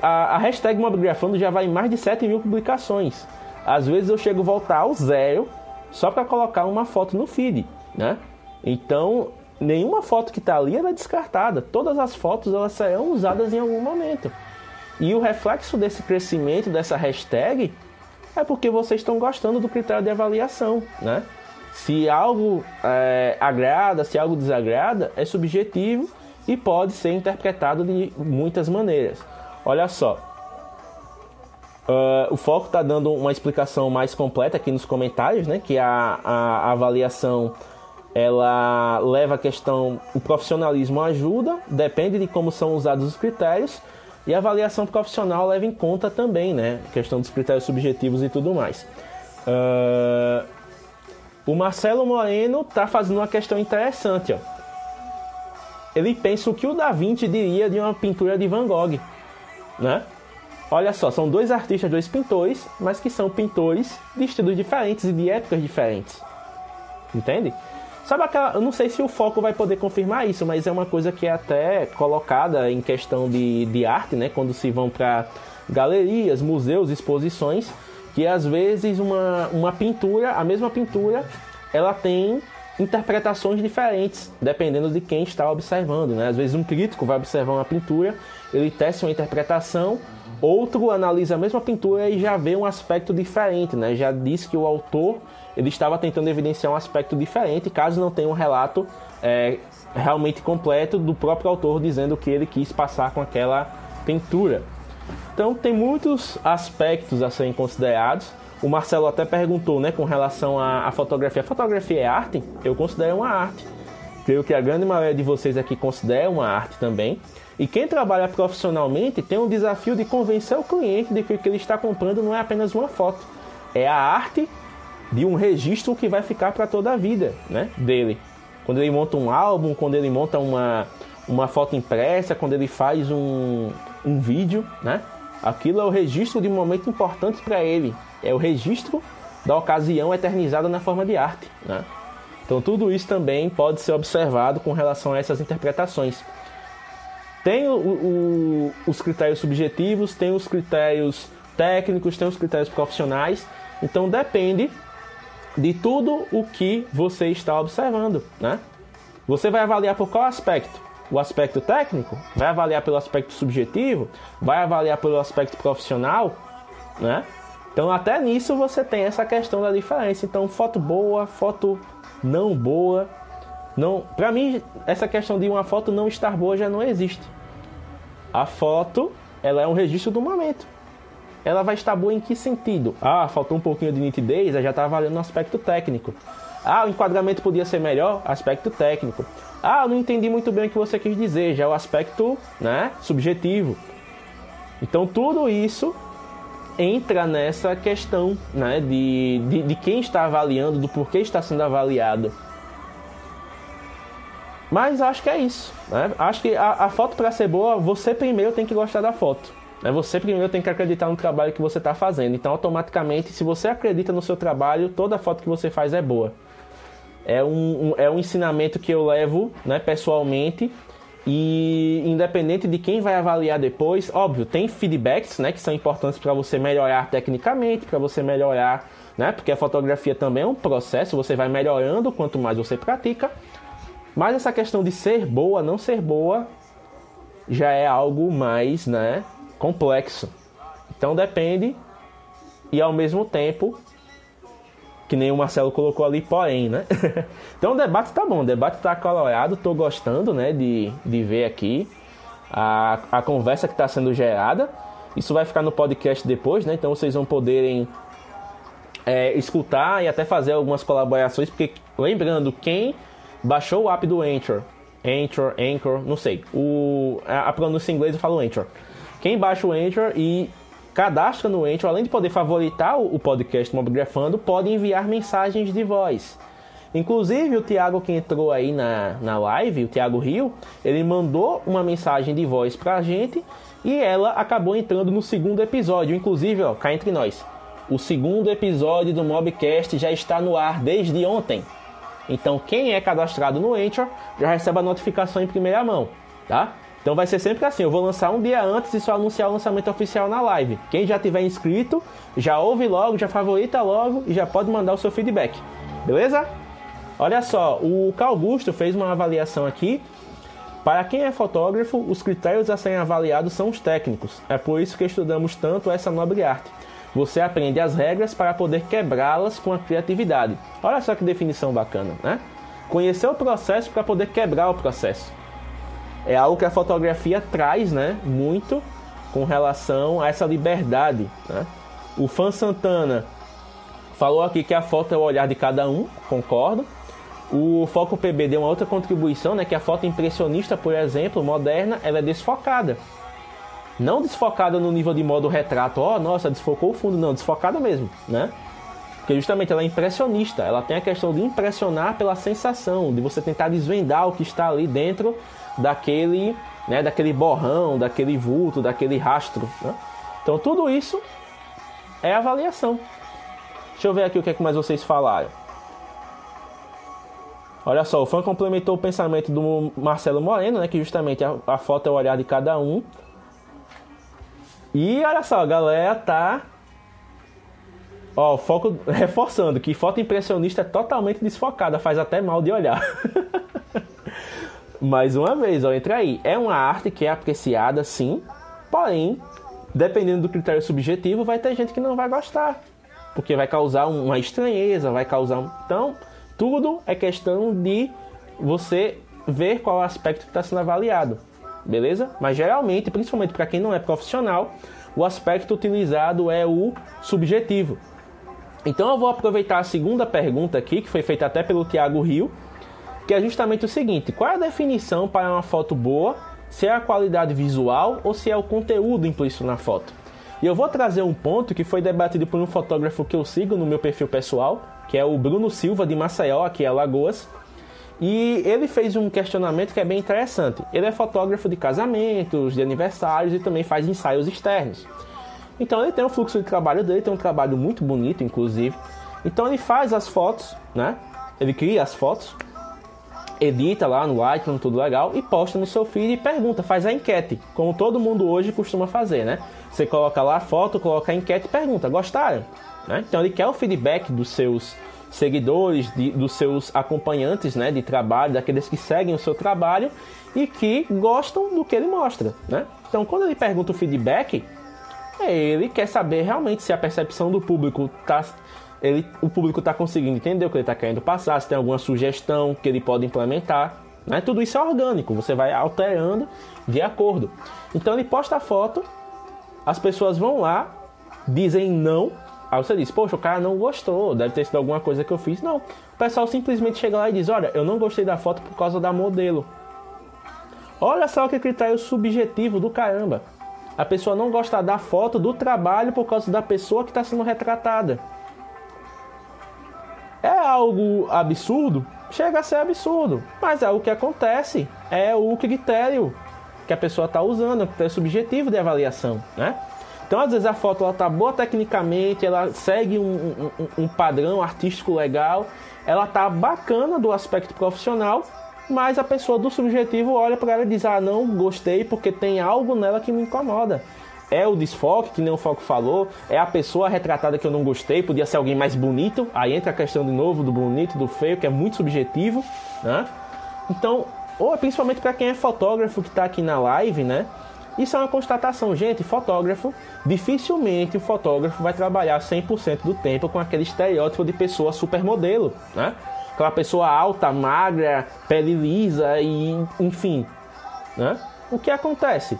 A, a hashtag Mobigrafando já vai em mais de 7 mil publicações. Às vezes eu chego a voltar ao zero só para colocar uma foto no feed, né? Então, nenhuma foto que está ali é descartada. Todas as fotos elas serão usadas em algum momento. E o reflexo desse crescimento dessa hashtag é porque vocês estão gostando do critério de avaliação, né? Se algo é, agrada, se algo desagrada, é subjetivo e pode ser interpretado de muitas maneiras. Olha só, uh, o foco está dando uma explicação mais completa aqui nos comentários, né? Que a, a, avaliação ela leva a questão, o profissionalismo ajuda, depende de como são usados os critérios, e a avaliação profissional leva em conta também, né? Questão dos critérios subjetivos e tudo mais. Uh, o Marcelo Moreno está fazendo uma questão interessante, ó. Ele pensa o que o Da Vinci diria de uma pintura de Van Gogh, né? Olha só, são dois artistas, dois pintores, mas que são pintores de estilos diferentes e de épocas diferentes. Entende? Sabe aquela. Eu não sei se o foco vai poder confirmar isso, mas é uma coisa que é até colocada em questão de, de arte, né? Quando se vão para galerias, museus, exposições, que às vezes uma, uma pintura, a mesma pintura, ela tem interpretações diferentes, dependendo de quem está observando. Né? Às vezes um crítico vai observar uma pintura, ele testa uma interpretação, outro analisa a mesma pintura e já vê um aspecto diferente, né? já diz que o autor ele estava tentando evidenciar um aspecto diferente, caso não tenha um relato é, realmente completo do próprio autor dizendo o que ele quis passar com aquela pintura. Então tem muitos aspectos a serem considerados. O Marcelo até perguntou, né, com relação à, à fotografia. A fotografia é arte? Eu considero uma arte. Creio que a grande maioria de vocês aqui considera uma arte também. E quem trabalha profissionalmente tem um desafio de convencer o cliente de que o que ele está comprando não é apenas uma foto, é a arte de um registro que vai ficar para toda a vida, né, dele. Quando ele monta um álbum, quando ele monta uma, uma foto impressa, quando ele faz um, um vídeo, né? Aquilo é o registro de um momento importante para ele. É o registro da ocasião eternizada na forma de arte, né? Então tudo isso também pode ser observado com relação a essas interpretações. Tem o, o, os critérios subjetivos, tem os critérios técnicos, tem os critérios profissionais. Então depende de tudo o que você está observando, né? Você vai avaliar por qual aspecto? O aspecto técnico? Vai avaliar pelo aspecto subjetivo? Vai avaliar pelo aspecto profissional? Né? Então, até nisso você tem essa questão da diferença. Então, foto boa, foto não boa. Não, para mim, essa questão de uma foto não estar boa já não existe. A foto, ela é um registro do momento ela vai estar boa em que sentido? Ah, faltou um pouquinho de nitidez, já está no aspecto técnico. Ah, o enquadramento podia ser melhor, aspecto técnico. Ah, não entendi muito bem o que você quis dizer, já é o aspecto né, subjetivo. Então tudo isso entra nessa questão né, de, de, de quem está avaliando, do porquê está sendo avaliado. Mas acho que é isso. Né? Acho que a, a foto para ser boa, você primeiro tem que gostar da foto. Né? Você primeiro tem que acreditar no trabalho que você está fazendo. Então, automaticamente, se você acredita no seu trabalho, toda foto que você faz é boa. É um, um é um ensinamento que eu levo né, pessoalmente e independente de quem vai avaliar depois, óbvio, tem feedbacks, né, que são importantes para você melhorar tecnicamente, para você melhorar, né, porque a fotografia também é um processo, você vai melhorando quanto mais você pratica. Mas essa questão de ser boa, não ser boa, já é algo mais, né, complexo. Então depende e ao mesmo tempo que nem o Marcelo colocou ali, porém, né? *laughs* então o debate tá bom, o debate tá colorado, tô gostando, né, de, de ver aqui a, a conversa que está sendo gerada. Isso vai ficar no podcast depois, né? Então vocês vão poderem é, escutar e até fazer algumas colaborações, porque lembrando, quem baixou o app do Anchor, Anchor, Anchor, não sei, o, a, a pronúncia em inglês eu falo Anchor. Quem baixa o Anchor e cadastra no Anchor, além de poder favoritar o podcast Mobgrafando, pode enviar mensagens de voz. Inclusive, o Thiago que entrou aí na, na live, o Thiago Rio, ele mandou uma mensagem de voz pra gente e ela acabou entrando no segundo episódio. Inclusive, ó, cá entre nós, o segundo episódio do Mobcast já está no ar desde ontem. Então, quem é cadastrado no Anchor já recebe a notificação em primeira mão, tá? Então vai ser sempre assim, eu vou lançar um dia antes e só anunciar o lançamento oficial na live. Quem já tiver inscrito, já ouve logo, já favorita logo e já pode mandar o seu feedback. Beleza? Olha só, o Augusto fez uma avaliação aqui. Para quem é fotógrafo, os critérios a serem avaliados são os técnicos. É por isso que estudamos tanto essa nobre arte. Você aprende as regras para poder quebrá-las com a criatividade. Olha só que definição bacana, né? Conhecer o processo para poder quebrar o processo é algo que a fotografia traz, né, muito com relação a essa liberdade. Né? O Fan Santana falou aqui que a foto é o olhar de cada um, concordo. O Foco PB deu uma outra contribuição, né, que a foto impressionista, por exemplo, moderna, ela é desfocada. Não desfocada no nível de modo retrato, ó, oh, nossa, desfocou o fundo, não, desfocada mesmo, né? Porque justamente ela é impressionista, ela tem a questão de impressionar pela sensação, de você tentar desvendar o que está ali dentro daquele, né, daquele borrão, daquele vulto, daquele rastro. Né? Então tudo isso é avaliação. Deixa eu ver aqui o que, é que mais vocês falaram. Olha só, o fã complementou o pensamento do Marcelo Moreno, né, que justamente a, a foto é o olhar de cada um. E olha só, a galera tá Ó, foco *laughs* reforçando que foto impressionista é totalmente desfocada, faz até mal de olhar. *laughs* Mais uma vez, ó, entra aí. É uma arte que é apreciada, sim, porém, dependendo do critério subjetivo, vai ter gente que não vai gostar, porque vai causar uma estranheza, vai causar. Então, tudo é questão de você ver qual aspecto está sendo avaliado, beleza? Mas geralmente, principalmente para quem não é profissional, o aspecto utilizado é o subjetivo. Então eu vou aproveitar a segunda pergunta aqui, que foi feita até pelo Tiago Rio, que é justamente o seguinte: qual é a definição para uma foto boa? Se é a qualidade visual ou se é o conteúdo implícito na foto? E eu vou trazer um ponto que foi debatido por um fotógrafo que eu sigo no meu perfil pessoal, que é o Bruno Silva de Maceió, aqui em Alagoas. E ele fez um questionamento que é bem interessante. Ele é fotógrafo de casamentos, de aniversários e também faz ensaios externos. Então ele tem um fluxo de trabalho dele, tem um trabalho muito bonito, inclusive. Então ele faz as fotos, né? Ele cria as fotos, edita lá no Lightroom, tudo legal, e posta no seu feed e pergunta, faz a enquete, como todo mundo hoje costuma fazer, né? Você coloca lá a foto, coloca a enquete e pergunta, gostaram? Né? Então ele quer o feedback dos seus seguidores, de, dos seus acompanhantes né, de trabalho, daqueles que seguem o seu trabalho e que gostam do que ele mostra. Né? Então, quando ele pergunta o feedback, ele quer saber realmente se a percepção do público está. Ele, o público está conseguindo entender o que ele está querendo passar, se tem alguma sugestão que ele pode implementar. Né? Tudo isso é orgânico, você vai alterando de acordo. Então ele posta a foto, as pessoas vão lá, dizem não Aí você diz, poxa, o cara não gostou, deve ter sido alguma coisa que eu fiz. Não, o pessoal simplesmente chega lá e diz, olha, eu não gostei da foto por causa da modelo. Olha só que critério subjetivo do caramba. A pessoa não gosta da foto do trabalho por causa da pessoa que está sendo retratada. Algo absurdo? Chega a ser absurdo, mas é o que acontece, é o critério que a pessoa está usando, é o subjetivo de avaliação, né? Então, às vezes, a foto ela tá boa tecnicamente, ela segue um, um, um padrão artístico legal, ela tá bacana do aspecto profissional, mas a pessoa do subjetivo olha para ela e diz: Ah, não gostei porque tem algo nela que me incomoda. É o desfoque, que nem o Foco falou, é a pessoa retratada que eu não gostei, podia ser alguém mais bonito. Aí entra a questão de novo do bonito, do feio, que é muito subjetivo, né? Então, ou principalmente para quem é fotógrafo que está aqui na live, né? Isso é uma constatação, gente. Fotógrafo, dificilmente o fotógrafo vai trabalhar 100% do tempo com aquele estereótipo de pessoa supermodelo, né? Aquela pessoa alta, magra, pele lisa e enfim, né? O que acontece?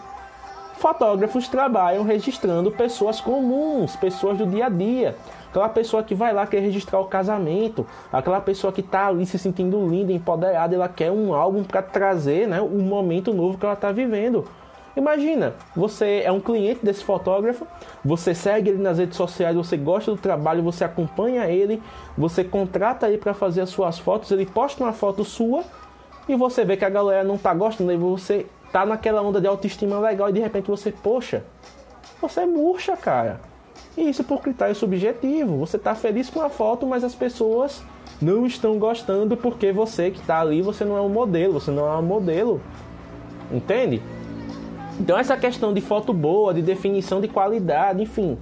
Fotógrafos trabalham registrando pessoas comuns, pessoas do dia a dia. Aquela pessoa que vai lá quer registrar o casamento, aquela pessoa que está ali se sentindo linda, empoderada, ela quer um álbum para trazer, né, um momento novo que ela está vivendo. Imagina, você é um cliente desse fotógrafo, você segue ele nas redes sociais, você gosta do trabalho, você acompanha ele, você contrata ele para fazer as suas fotos, ele posta uma foto sua e você vê que a galera não tá gostando, e você tá naquela onda de autoestima legal e de repente você, poxa, você murcha, cara. E isso por critério subjetivo. Você tá feliz com a foto, mas as pessoas não estão gostando porque você que tá ali, você não é um modelo, você não é um modelo. Entende? Então essa questão de foto boa, de definição de qualidade, enfim,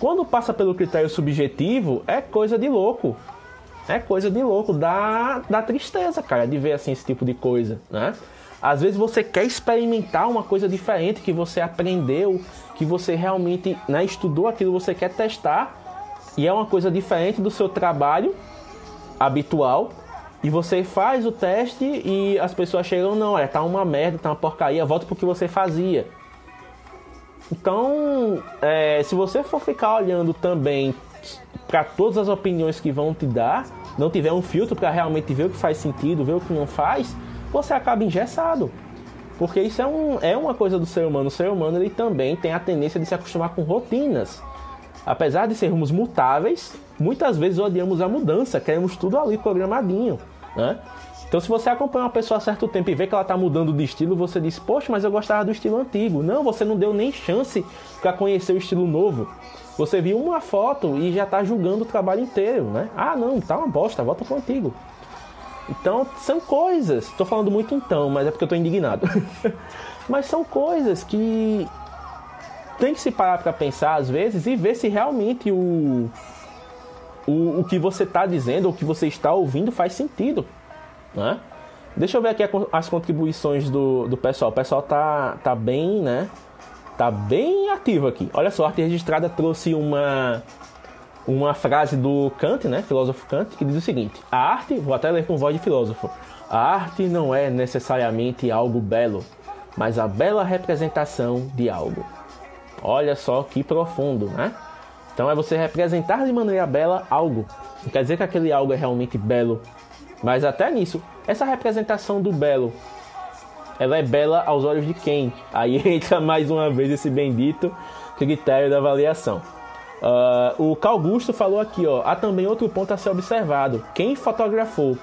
quando passa pelo critério subjetivo, é coisa de louco. É coisa de louco, dá, dá tristeza, cara, de ver assim esse tipo de coisa, né? Às vezes você quer experimentar uma coisa diferente que você aprendeu, que você realmente né, estudou aquilo, você quer testar, e é uma coisa diferente do seu trabalho habitual, e você faz o teste e as pessoas chegam, não, é, tá uma merda, tá uma porcaria, volta pro que você fazia. Então, é, se você for ficar olhando também para todas as opiniões que vão te dar, não tiver um filtro para realmente ver o que faz sentido, ver o que não faz, você acaba engessado. Porque isso é, um, é uma coisa do ser humano. O ser humano ele também tem a tendência de se acostumar com rotinas. Apesar de sermos mutáveis, muitas vezes odiamos a mudança, queremos tudo ali programadinho né? Então, se você acompanha uma pessoa há certo tempo e vê que ela está mudando de estilo, você diz: Poxa, mas eu gostava do estilo antigo. Não, você não deu nem chance para conhecer o estilo novo. Você viu uma foto e já está julgando o trabalho inteiro, né? Ah, não, tá uma bosta, volta pro antigo. Então, são coisas. Estou falando muito então, mas é porque eu estou indignado. *laughs* mas são coisas que tem que se parar para pensar às vezes e ver se realmente o o, o que você está dizendo, o que você está ouvindo faz sentido. Né? Deixa eu ver aqui as contribuições do, do pessoal. O pessoal tá, tá bem, né? Tá bem ativo aqui. Olha só, a arte registrada trouxe uma, uma frase do Kant, né? Filósofo Kant, que diz o seguinte: A arte, vou até ler com voz de filósofo, a arte não é necessariamente algo belo, mas a bela representação de algo. Olha só que profundo, né? Então é você representar de maneira bela algo. Não quer dizer que aquele algo é realmente belo, mas até nisso, essa representação do belo, ela é bela aos olhos de quem? Aí *laughs* entra mais uma vez esse bendito critério da avaliação. Uh, o Carl Gusto falou aqui, ó, há também outro ponto a ser observado. Quem fotografou?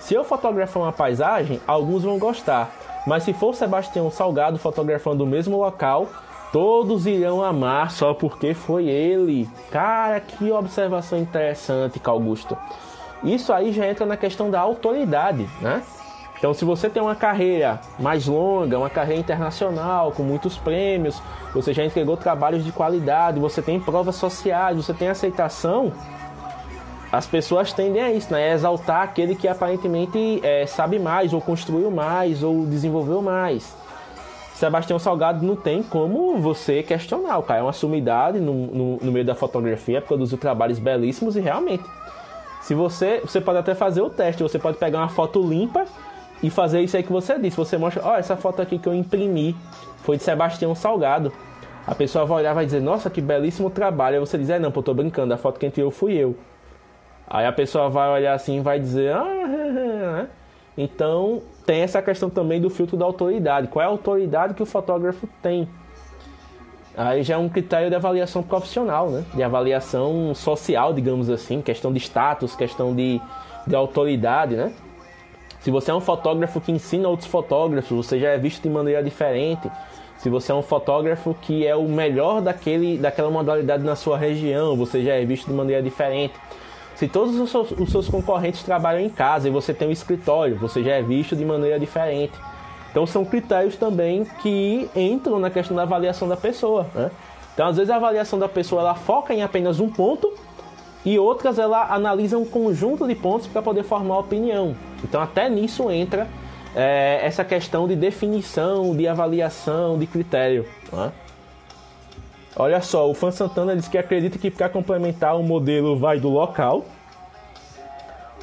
Se eu fotografar uma paisagem, alguns vão gostar, mas se for Sebastião Salgado fotografando o mesmo local, todos irão amar só porque foi ele. Cara, que observação interessante, Carl Gusto. Isso aí já entra na questão da autoridade, né? Então, se você tem uma carreira mais longa, uma carreira internacional, com muitos prêmios, você já entregou trabalhos de qualidade, você tem provas sociais, você tem aceitação, as pessoas tendem a isso, né? Exaltar aquele que aparentemente é, sabe mais, ou construiu mais, ou desenvolveu mais. Sebastião Salgado não tem como você questionar. O cara é uma sumidade no, no, no meio da fotografia, produziu trabalhos belíssimos e realmente se você, você pode até fazer o teste, você pode pegar uma foto limpa e fazer isso aí que você disse. Você mostra, ó, oh, essa foto aqui que eu imprimi foi de Sebastião Salgado. A pessoa vai olhar e vai dizer, nossa, que belíssimo trabalho. Aí você diz, é não, pô, tô brincando, a foto que tirou fui eu. Aí a pessoa vai olhar assim e vai dizer, ah, *laughs* né? Então tem essa questão também do filtro da autoridade. Qual é a autoridade que o fotógrafo tem? Aí já é um critério de avaliação profissional, né? De avaliação social, digamos assim, questão de status, questão de, de autoridade, né? Se você é um fotógrafo que ensina outros fotógrafos, você já é visto de maneira diferente. Se você é um fotógrafo que é o melhor daquele, daquela modalidade na sua região, você já é visto de maneira diferente. Se todos os seus, os seus concorrentes trabalham em casa e você tem um escritório, você já é visto de maneira diferente. Então são critérios também que entram na questão da avaliação da pessoa. Né? Então às vezes a avaliação da pessoa ela foca em apenas um ponto e outras ela analisa um conjunto de pontos para poder formar opinião. Então até nisso entra é, essa questão de definição, de avaliação, de critério. Né? Olha só, o Fan Santana diz que acredita que para complementar o modelo vai do local.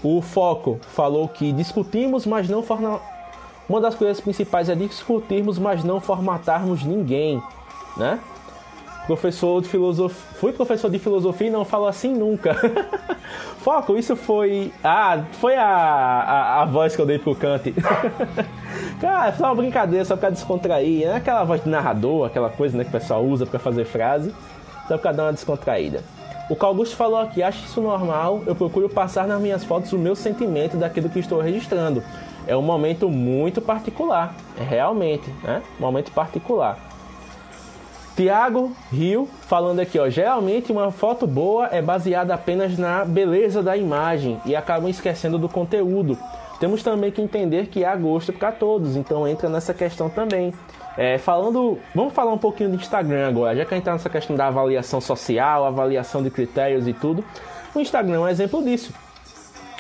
O Foco falou que discutimos, mas não forma, uma das coisas principais é discutirmos, mas não formatarmos ninguém, né? Professor de filosofia, fui professor de filosofia e não falo assim nunca. *laughs* Foco, isso foi, ah, foi a, a, a voz que eu dei pro Kant. *laughs* Cara, foi uma brincadeira só pra descontrair, é aquela voz de narrador, aquela coisa né, que o pessoal usa para fazer frase, só pra dar uma descontraída. O que Augusto falou aqui, acho isso normal, eu procuro passar nas minhas fotos o meu sentimento daquilo que estou registrando é um momento muito particular, é realmente, né? Momento particular. Tiago Rio falando aqui, ó, geralmente uma foto boa é baseada apenas na beleza da imagem e acabam esquecendo do conteúdo. Temos também que entender que há gosto para todos, então entra nessa questão também. É, falando, vamos falar um pouquinho do Instagram agora, já que a gente está nessa questão da avaliação social, avaliação de critérios e tudo. O Instagram é um exemplo disso.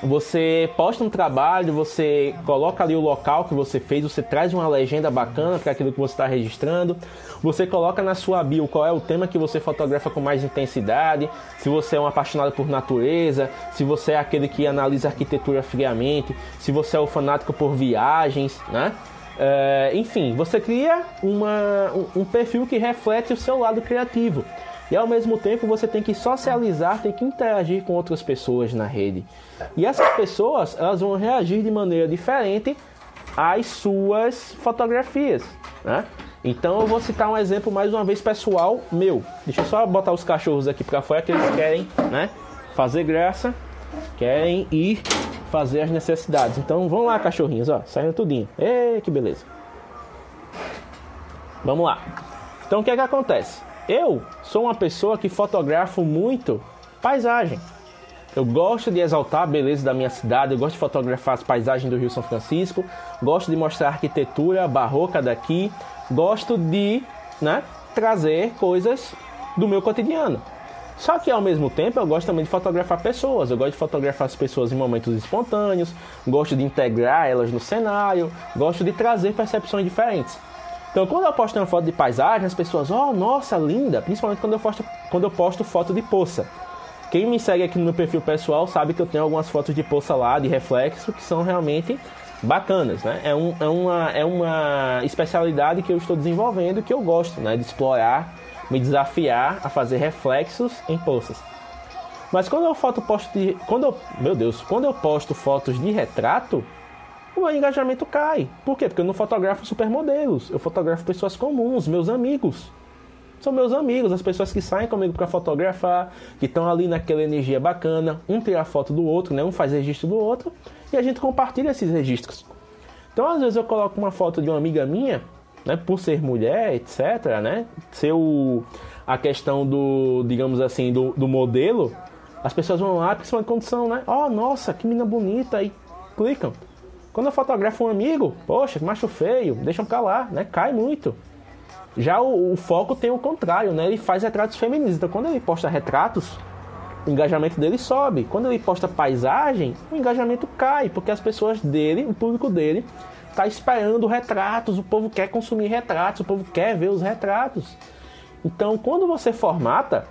Você posta um trabalho, você coloca ali o local que você fez, você traz uma legenda bacana para aquilo que você está registrando, você coloca na sua bio qual é o tema que você fotografa com mais intensidade, se você é um apaixonado por natureza, se você é aquele que analisa arquitetura friamente, se você é o fanático por viagens, né? É, enfim, você cria uma, um, um perfil que reflete o seu lado criativo. E ao mesmo tempo você tem que socializar, tem que interagir com outras pessoas na rede. E essas pessoas, elas vão reagir de maneira diferente às suas fotografias, né? Então eu vou citar um exemplo mais uma vez pessoal meu. Deixa eu só botar os cachorros aqui para fora que eles querem, né, fazer graça, querem ir fazer as necessidades. Então vamos lá, cachorrinhos, ó, saindo tudinho. Ei, que beleza. Vamos lá. Então o que é que acontece? Eu sou uma pessoa que fotografo muito paisagem. Eu gosto de exaltar a beleza da minha cidade, eu gosto de fotografar as paisagens do Rio São Francisco, gosto de mostrar a arquitetura barroca daqui, gosto de né, trazer coisas do meu cotidiano. Só que ao mesmo tempo eu gosto também de fotografar pessoas. Eu gosto de fotografar as pessoas em momentos espontâneos, gosto de integrar elas no cenário, gosto de trazer percepções diferentes. Então, quando eu posto uma foto de paisagem, as pessoas, oh, nossa, linda, principalmente quando eu posto, quando eu posto foto de poça. Quem me segue aqui no meu perfil pessoal sabe que eu tenho algumas fotos de poça lá, de reflexo, que são realmente bacanas, né? É, um, é, uma, é uma especialidade que eu estou desenvolvendo que eu gosto, né? De explorar, me desafiar a fazer reflexos em poças. Mas quando eu foto posto de, quando eu, meu Deus, quando eu posto fotos de retrato, o meu engajamento cai. Por quê? Porque eu não fotografo supermodelos, eu fotografo pessoas comuns, meus amigos. São meus amigos, as pessoas que saem comigo para fotografar, que estão ali naquela energia bacana, um tira foto do outro, né? um faz registro do outro, e a gente compartilha esses registros. Então, às vezes eu coloco uma foto de uma amiga minha, né, por ser mulher, etc, né, ser o, a questão do, digamos assim, do, do modelo, as pessoas vão lá, quando são, né, oh, nossa, que menina bonita, e clicam. Quando eu fotografo um amigo, poxa, macho feio, deixam calar, né, cai muito. Já o, o foco tem o contrário, né, ele faz retratos femininos, então quando ele posta retratos, o engajamento dele sobe. Quando ele posta paisagem, o engajamento cai, porque as pessoas dele, o público dele, está esperando retratos, o povo quer consumir retratos, o povo quer ver os retratos. Então, quando você formata,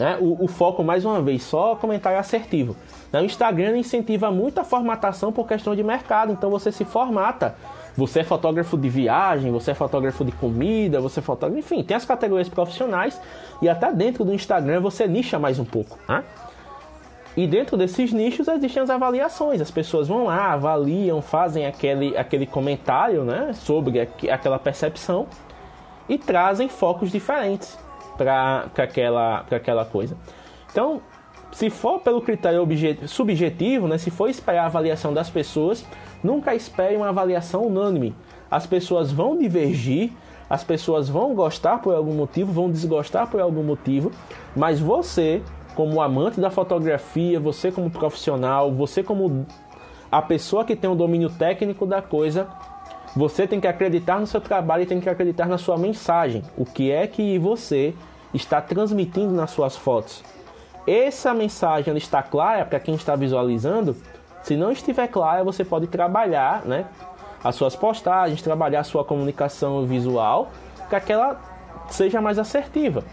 né, o, o, foco, mais uma vez, só comentário assertivo. Né, o Instagram incentiva muito a formatação por questão de mercado, então você se formata. Você é fotógrafo de viagem, você é fotógrafo de comida, você é fotógrafo, enfim, tem as categorias profissionais. E até dentro do Instagram você nicha mais um pouco, né? E dentro desses nichos existem as avaliações. As pessoas vão lá, avaliam, fazem aquele, aquele comentário né, sobre aquela percepção e trazem focos diferentes para aquela, aquela coisa. Então, se for pelo critério subjetivo, né, se for esperar a avaliação das pessoas, Nunca espere uma avaliação unânime. As pessoas vão divergir, as pessoas vão gostar por algum motivo, vão desgostar por algum motivo, mas você, como amante da fotografia, você como profissional, você como a pessoa que tem o domínio técnico da coisa, você tem que acreditar no seu trabalho e tem que acreditar na sua mensagem. O que é que você está transmitindo nas suas fotos? Essa mensagem está clara para quem está visualizando? Se não estiver clara, você pode trabalhar né, as suas postagens, trabalhar a sua comunicação visual para que ela seja mais assertiva.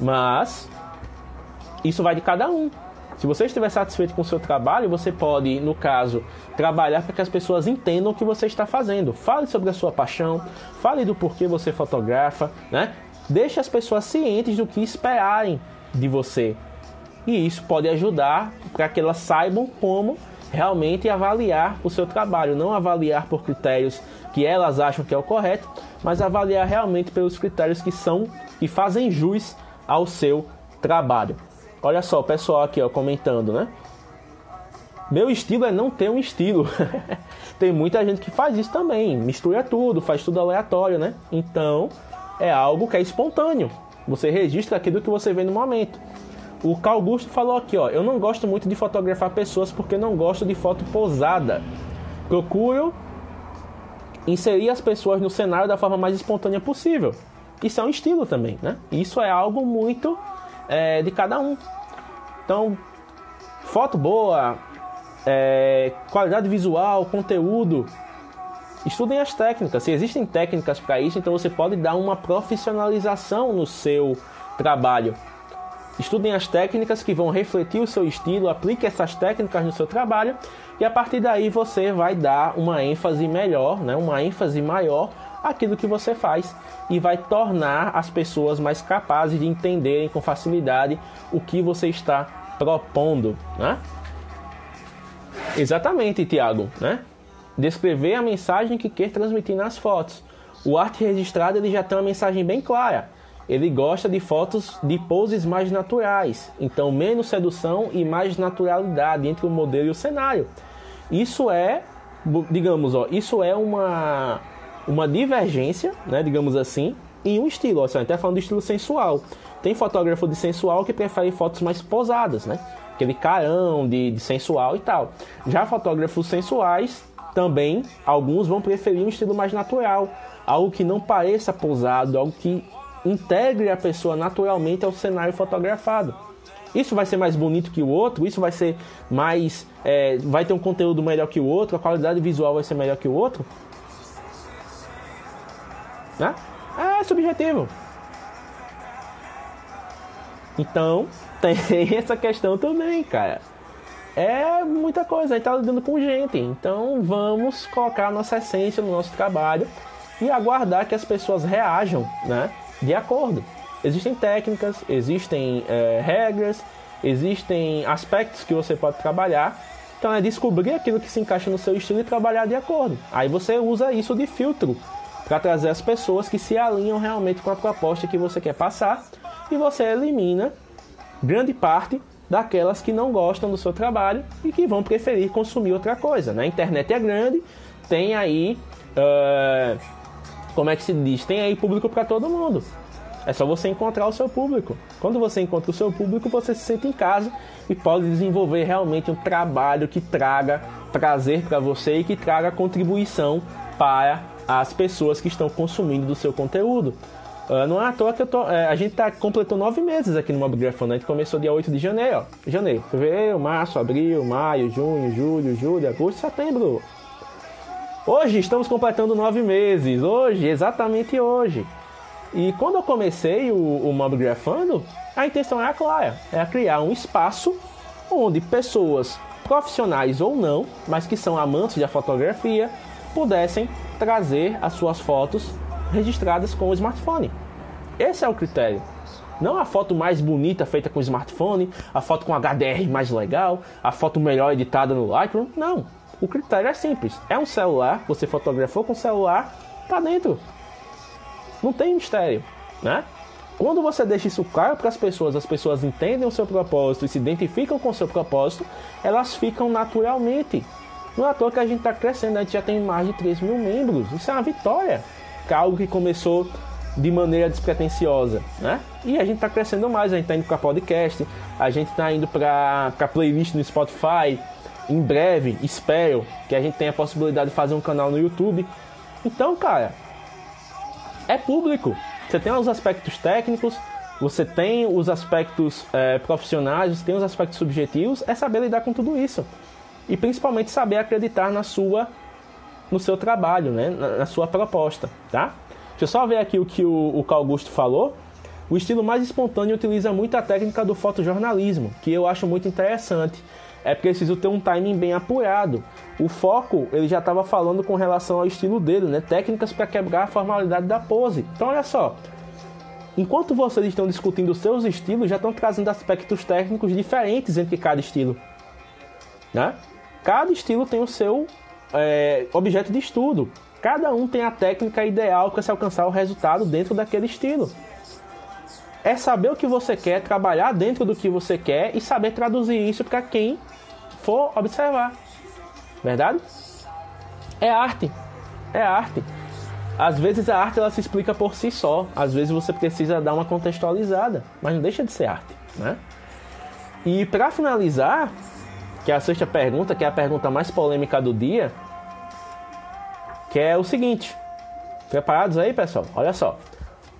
Mas isso vai de cada um. Se você estiver satisfeito com o seu trabalho, você pode, no caso, trabalhar para que as pessoas entendam o que você está fazendo. Fale sobre a sua paixão, fale do porquê você fotografa, né? Deixe as pessoas cientes do que esperarem de você. E isso pode ajudar para que elas saibam como realmente avaliar o seu trabalho, não avaliar por critérios que elas acham que é o correto, mas avaliar realmente pelos critérios que são que fazem jus ao seu trabalho. Olha só, o pessoal aqui ó, comentando, né? Meu estilo é não ter um estilo. *laughs* Tem muita gente que faz isso também, mistura tudo, faz tudo aleatório, né? Então, é algo que é espontâneo. Você registra aquilo que você vê no momento. O Carl Augusto falou aqui, ó, eu não gosto muito de fotografar pessoas porque não gosto de foto posada. Procuro inserir as pessoas no cenário da forma mais espontânea possível. Isso é um estilo também, né? Isso é algo muito é, de cada um. Então, foto boa, é, qualidade visual, conteúdo. Estudem as técnicas. Se existem técnicas para isso, então você pode dar uma profissionalização no seu trabalho. Estudem as técnicas que vão refletir o seu estilo, aplique essas técnicas no seu trabalho e a partir daí você vai dar uma ênfase melhor, né, uma ênfase maior àquilo que você faz e vai tornar as pessoas mais capazes de entenderem com facilidade o que você está propondo, né? Exatamente, Tiago, né? Descrever a mensagem que quer transmitir nas fotos. O arte registrado ele já tem uma mensagem bem clara ele gosta de fotos de poses mais naturais, então menos sedução e mais naturalidade entre o modelo e o cenário. Isso é, digamos, ó, isso é uma uma divergência, né, digamos assim, em um estilo. Ó, a gente está falando do estilo sensual. Tem fotógrafo de sensual que prefere fotos mais posadas, né? Aquele carão de, de sensual e tal. Já fotógrafos sensuais também, alguns vão preferir um estilo mais natural, algo que não pareça posado, algo que integre a pessoa naturalmente ao cenário fotografado. Isso vai ser mais bonito que o outro, isso vai ser mais. É, vai ter um conteúdo melhor que o outro, a qualidade visual vai ser melhor que o outro. Né? É subjetivo. Então, *laughs* tem essa questão também, cara. É muita coisa, a gente tá lidando com gente. Então, vamos colocar a nossa essência no nosso trabalho e aguardar que as pessoas reajam, né? De acordo. Existem técnicas, existem é, regras, existem aspectos que você pode trabalhar. Então é descobrir aquilo que se encaixa no seu estilo e trabalhar de acordo. Aí você usa isso de filtro para trazer as pessoas que se alinham realmente com a proposta que você quer passar e você elimina grande parte daquelas que não gostam do seu trabalho e que vão preferir consumir outra coisa. Né? A internet é grande, tem aí. Uh, como é que se diz? Tem aí público para todo mundo. É só você encontrar o seu público. Quando você encontra o seu público, você se sente em casa e pode desenvolver realmente um trabalho que traga prazer para você e que traga contribuição para as pessoas que estão consumindo do seu conteúdo. Uh, não é à toa que tô, é, a gente tá, completou nove meses aqui no Mobgrafando. A gente começou dia 8 de janeiro. Ó. Janeiro, fevereiro, março, abril, maio, junho, julho, julho, agosto, setembro. Hoje estamos completando nove meses. Hoje, exatamente hoje. E quando eu comecei o, o Mobgrafando, a intenção era clara: é criar um espaço onde pessoas profissionais ou não, mas que são amantes da fotografia, pudessem trazer as suas fotos registradas com o smartphone. Esse é o critério. Não a foto mais bonita feita com o smartphone, a foto com HDR mais legal, a foto melhor editada no Lightroom. Não. O critério é simples. É um celular, você fotografou com o celular, tá dentro. Não tem mistério, né? Quando você deixa isso claro para as pessoas, as pessoas entendem o seu propósito e se identificam com o seu propósito, elas ficam naturalmente. Não é à toa que a gente está crescendo, a gente já tem mais de 3 mil membros. Isso é uma vitória. É algo que começou de maneira despretensiosa, né? E a gente está crescendo mais, a gente está indo para podcast, a gente está indo para playlist no Spotify. Em breve, espero que a gente tenha a possibilidade de fazer um canal no YouTube. Então, cara, é público. Você tem os aspectos técnicos, você tem os aspectos é, profissionais, você tem os aspectos subjetivos, é saber lidar com tudo isso. E principalmente saber acreditar na sua no seu trabalho, né? na, na sua proposta, tá? Deixa eu só ver aqui o que o, o Carl Augusto falou. O estilo mais espontâneo utiliza muito a técnica do fotojornalismo, que eu acho muito interessante. É preciso ter um timing bem apurado. O foco, ele já estava falando com relação ao estilo dele, né? Técnicas para quebrar a formalidade da pose. Então, olha só. Enquanto vocês estão discutindo os seus estilos, já estão trazendo aspectos técnicos diferentes entre cada estilo. Né? Cada estilo tem o seu é, objeto de estudo. Cada um tem a técnica ideal para se alcançar o resultado dentro daquele estilo. É saber o que você quer, trabalhar dentro do que você quer e saber traduzir isso para quem for observar. Verdade? É arte. É arte. Às vezes a arte ela se explica por si só. Às vezes você precisa dar uma contextualizada, mas não deixa de ser arte, né? E para finalizar, que é a sexta pergunta, que é a pergunta mais polêmica do dia, que é o seguinte. Preparados aí, pessoal? Olha só.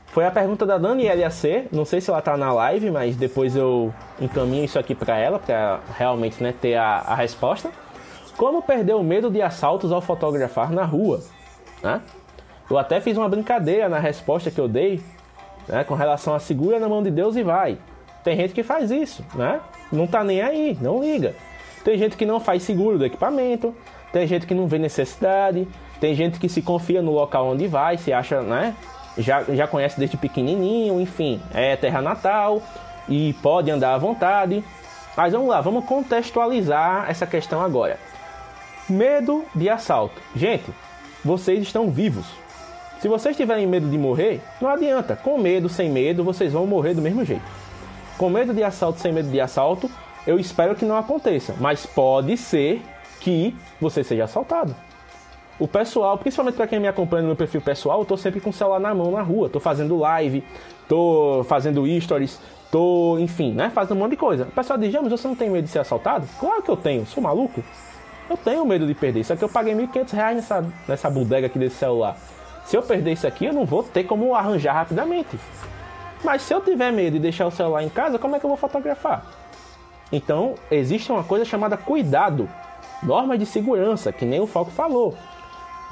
Foi a pergunta da Dani LAC, não sei se ela tá na live, mas depois eu encaminho isso aqui para ela, para realmente né, ter a, a, resposta. Como perder o medo de assaltos ao fotografar na rua? Né? Eu até fiz uma brincadeira na resposta que eu dei, né, com relação a segura na mão de Deus e vai. Tem gente que faz isso, né? Não tá nem aí, não liga. Tem gente que não faz seguro do equipamento, tem gente que não vê necessidade, tem gente que se confia no local onde vai, se acha, né? Já, já conhece desde pequenininho, enfim, é terra natal e pode andar à vontade. Mas vamos lá, vamos contextualizar essa questão agora. Medo de assalto. Gente, vocês estão vivos. Se vocês tiverem medo de morrer, não adianta. Com medo, sem medo, vocês vão morrer do mesmo jeito. Com medo de assalto, sem medo de assalto, eu espero que não aconteça. Mas pode ser que você seja assaltado. O pessoal, principalmente para quem me acompanha no meu perfil pessoal, eu tô sempre com o celular na mão na rua, tô fazendo live, tô fazendo stories, tô, enfim, né, fazendo um monte de coisa. O pessoal diz, mas você não tem medo de ser assaltado? Claro que eu tenho, sou maluco. Eu tenho medo de perder. Isso aqui eu paguei 1.500 reais nessa, nessa bodega aqui desse celular. Se eu perder isso aqui, eu não vou ter como arranjar rapidamente. Mas se eu tiver medo de deixar o celular em casa, como é que eu vou fotografar? Então, existe uma coisa chamada cuidado, norma de segurança, que nem o Falco falou.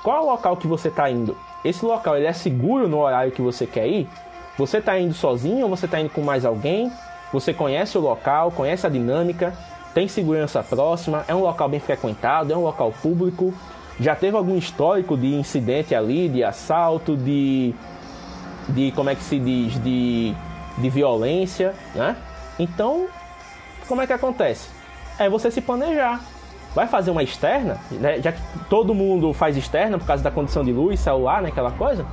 Qual é o local que você está indo? Esse local ele é seguro no horário que você quer ir? Você está indo sozinho ou você está indo com mais alguém? Você conhece o local, conhece a dinâmica, tem segurança próxima, é um local bem frequentado, é um local público. Já teve algum histórico de incidente ali, de assalto, de. de como é que se diz? De, de violência, né? Então, como é que acontece? É você se planejar. Vai fazer uma externa, né? já que todo mundo faz externa por causa da condição de luz, celular, né? aquela coisa.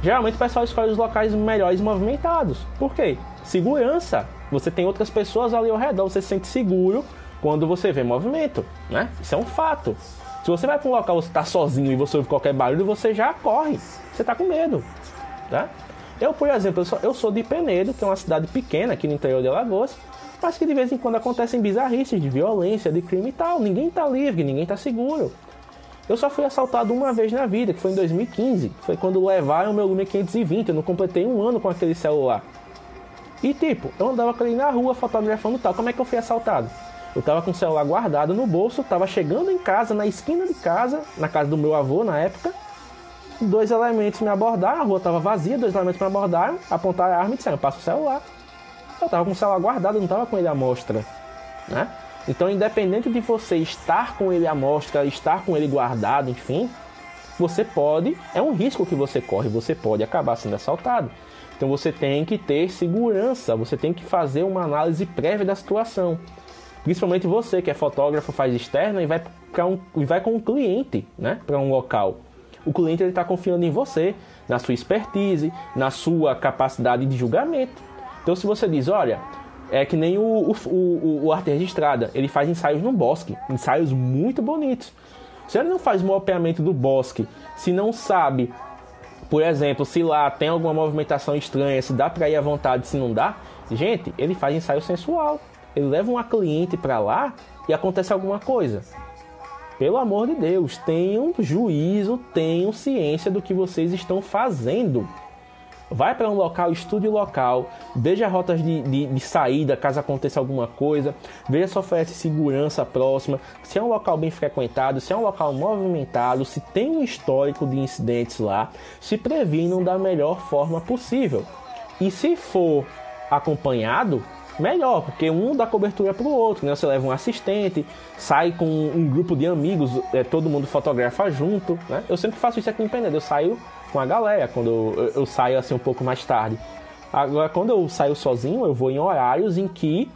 Geralmente o pessoal escolhe os locais melhores movimentados. Por quê? Segurança. Você tem outras pessoas ali ao redor, você se sente seguro quando você vê movimento, né? Isso é um fato. Se você vai para um local, você está sozinho e você ouve qualquer barulho, você já corre. Você está com medo, tá? Eu, por exemplo, eu sou, eu sou de Penedo, que é uma cidade pequena aqui no interior de Alagoas, mas que de vez em quando acontecem bizarrices de violência, de crime e tal. Ninguém está livre, ninguém está seguro. Eu só fui assaltado uma vez na vida, que foi em 2015. Foi quando levaram o meu Lumia 520. Eu não completei um ano com aquele celular. E tipo, eu andava ali na rua fotografando tal. Como é que eu fui assaltado? Eu tava com o celular guardado no bolso, tava chegando em casa, na esquina de casa, na casa do meu avô na época. Dois elementos me abordaram, a rua tava vazia, dois elementos me abordaram, apontaram a arma e disseram, passa o celular. Eu tava com o celular guardado, não tava com ele à mostra, né? Então, independente de você estar com ele à mostra, estar com ele guardado, enfim, você pode, é um risco que você corre, você pode acabar sendo assaltado. Então você tem que ter segurança, você tem que fazer uma análise prévia da situação. Principalmente você que é fotógrafo, faz externa e vai, um, e vai com um cliente né, para um local. O cliente está confiando em você, na sua expertise, na sua capacidade de julgamento. Então se você diz, olha, é que nem o, o, o, o arte registrada. Ele faz ensaios no bosque, ensaios muito bonitos. Se ele não faz mapeamento do bosque, se não sabe, por exemplo, se lá tem alguma movimentação estranha, se dá para ir à vontade, se não dá, gente, ele faz ensaio sensual. Ele leva uma cliente para lá e acontece alguma coisa. Pelo amor de Deus, tenham juízo, tenham ciência do que vocês estão fazendo. Vai para um local, estude o local, veja rotas de, de, de, saída caso aconteça alguma coisa, veja se oferece segurança próxima, se é um local bem frequentado, se é um local movimentado, se tem um histórico de incidentes lá, se previnam da melhor forma possível. E se for acompanhado, melhor, porque um dá cobertura para o outro, né? Você leva um assistente, sai com um grupo de amigos, é, todo mundo fotografa junto, né? Eu sempre faço isso aqui em Penedo, eu saio com a galera quando eu, eu, saio assim um pouco mais tarde. Agora, quando eu saio sozinho, eu vou em horários em que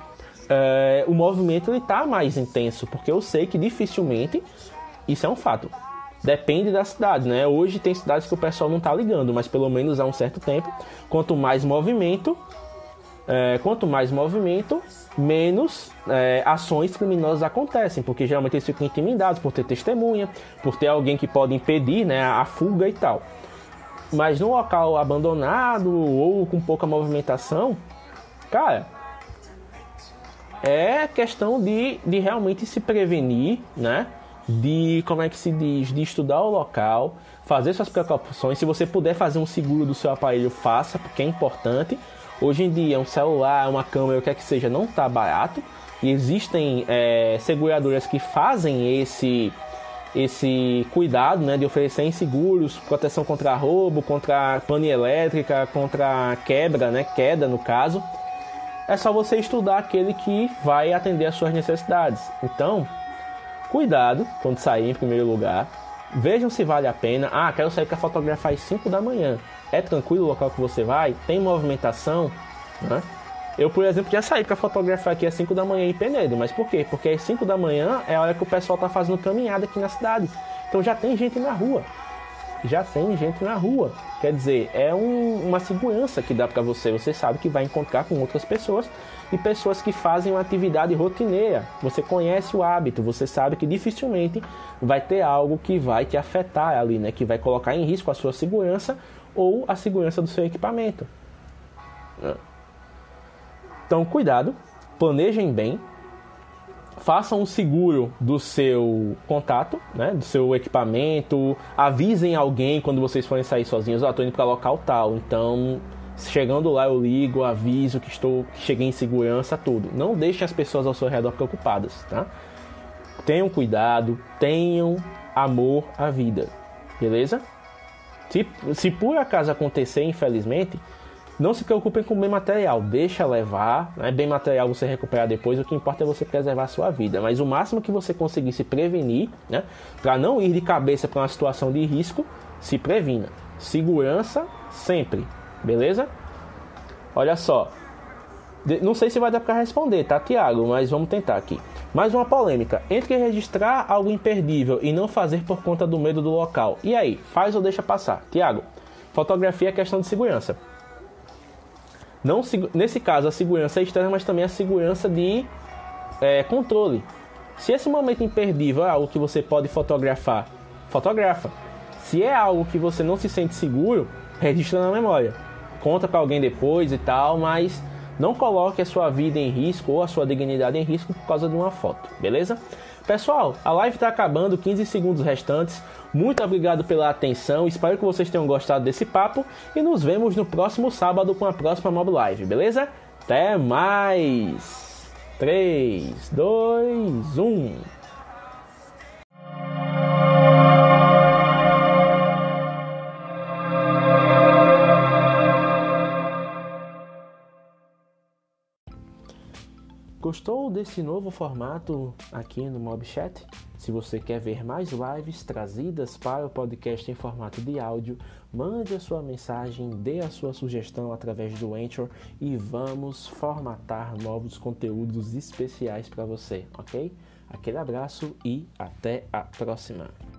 é, o movimento está mais intenso, porque eu sei que dificilmente isso é um fato. Depende da cidade, né? Hoje tem cidades que o pessoal não está ligando, mas pelo menos há um certo tempo, quanto mais movimento, é, quanto mais movimento, menos é, ações criminosas acontecem, porque geralmente eles ficam intimidados por ter testemunha, por ter alguém que pode impedir né, a fuga e tal. Mas num local abandonado ou com pouca movimentação, cara, é questão de, de realmente se prevenir, né? De como é que se diz, de estudar o local, fazer suas precauções. Se você puder fazer um seguro do seu aparelho, faça, porque é importante. Hoje em dia, um celular, uma câmera, o que é que seja, não está barato. E existem é, seguradoras que fazem esse esse cuidado né, de oferecer seguros, proteção contra roubo, contra pane elétrica, contra quebra, né, queda no caso. É só você estudar aquele que vai atender às suas necessidades. Então, cuidado quando sair em primeiro lugar. Vejam se vale a pena. Ah, quero sair para fotografar às 5 da manhã. É tranquilo o local que você vai? Tem movimentação? Né? Eu, por exemplo, já saí para fotografar aqui às 5 da manhã em Penedo. Mas por quê? Porque às 5 da manhã é a hora que o pessoal tá fazendo caminhada aqui na cidade. Então já tem gente na rua. Já tem gente na rua. Quer dizer, é um, uma segurança que dá para você. Você sabe que vai encontrar com outras pessoas e pessoas que fazem uma atividade rotineira. Você conhece o hábito, você sabe que dificilmente vai ter algo que vai te afetar ali, né? Que vai colocar em risco a sua segurança ou a segurança do seu equipamento. Então, cuidado, planejem bem, façam um seguro do seu contato, né, do seu equipamento, avisem alguém quando vocês forem sair sozinhos, oh, tô indo para local tal, então Chegando lá eu ligo, aviso que estou que cheguei em segurança, tudo. Não deixe as pessoas ao seu redor preocupadas, tá? Tenham cuidado, tenham amor à vida, beleza? Se, se por acaso acontecer, infelizmente, não se preocupem com bem material, deixa levar, né? bem material você recuperar depois, o que importa é você preservar a sua vida. Mas o máximo que você conseguir se prevenir, né? para não ir de cabeça para uma situação de risco, se previna. Segurança sempre, beleza? Olha só, não sei se vai dar para responder, tá, Tiago? Mas vamos tentar aqui. Mais uma polêmica. Entre registrar algo imperdível e não fazer por conta do medo do local. E aí, faz ou deixa passar? Tiago, fotografia é questão de segurança. Não, nesse caso, a segurança é externa, mas também a segurança de é, controle. Se esse momento imperdível é algo que você pode fotografar, fotografa. Se é algo que você não se sente seguro, registra na memória. Conta para alguém depois e tal, mas não coloque a sua vida em risco ou a sua dignidade em risco por causa de uma foto, beleza? Pessoal, a live está acabando, 15 segundos restantes. Muito obrigado pela atenção, espero que vocês tenham gostado desse papo e nos vemos no próximo sábado com a próxima Mob Live, beleza? Até mais! 3, 2, 1. Gostou desse novo formato aqui no MobChat? Se você quer ver mais lives trazidas para o podcast em formato de áudio, mande a sua mensagem, dê a sua sugestão através do Anchor e vamos formatar novos conteúdos especiais para você, ok? Aquele abraço e até a próxima!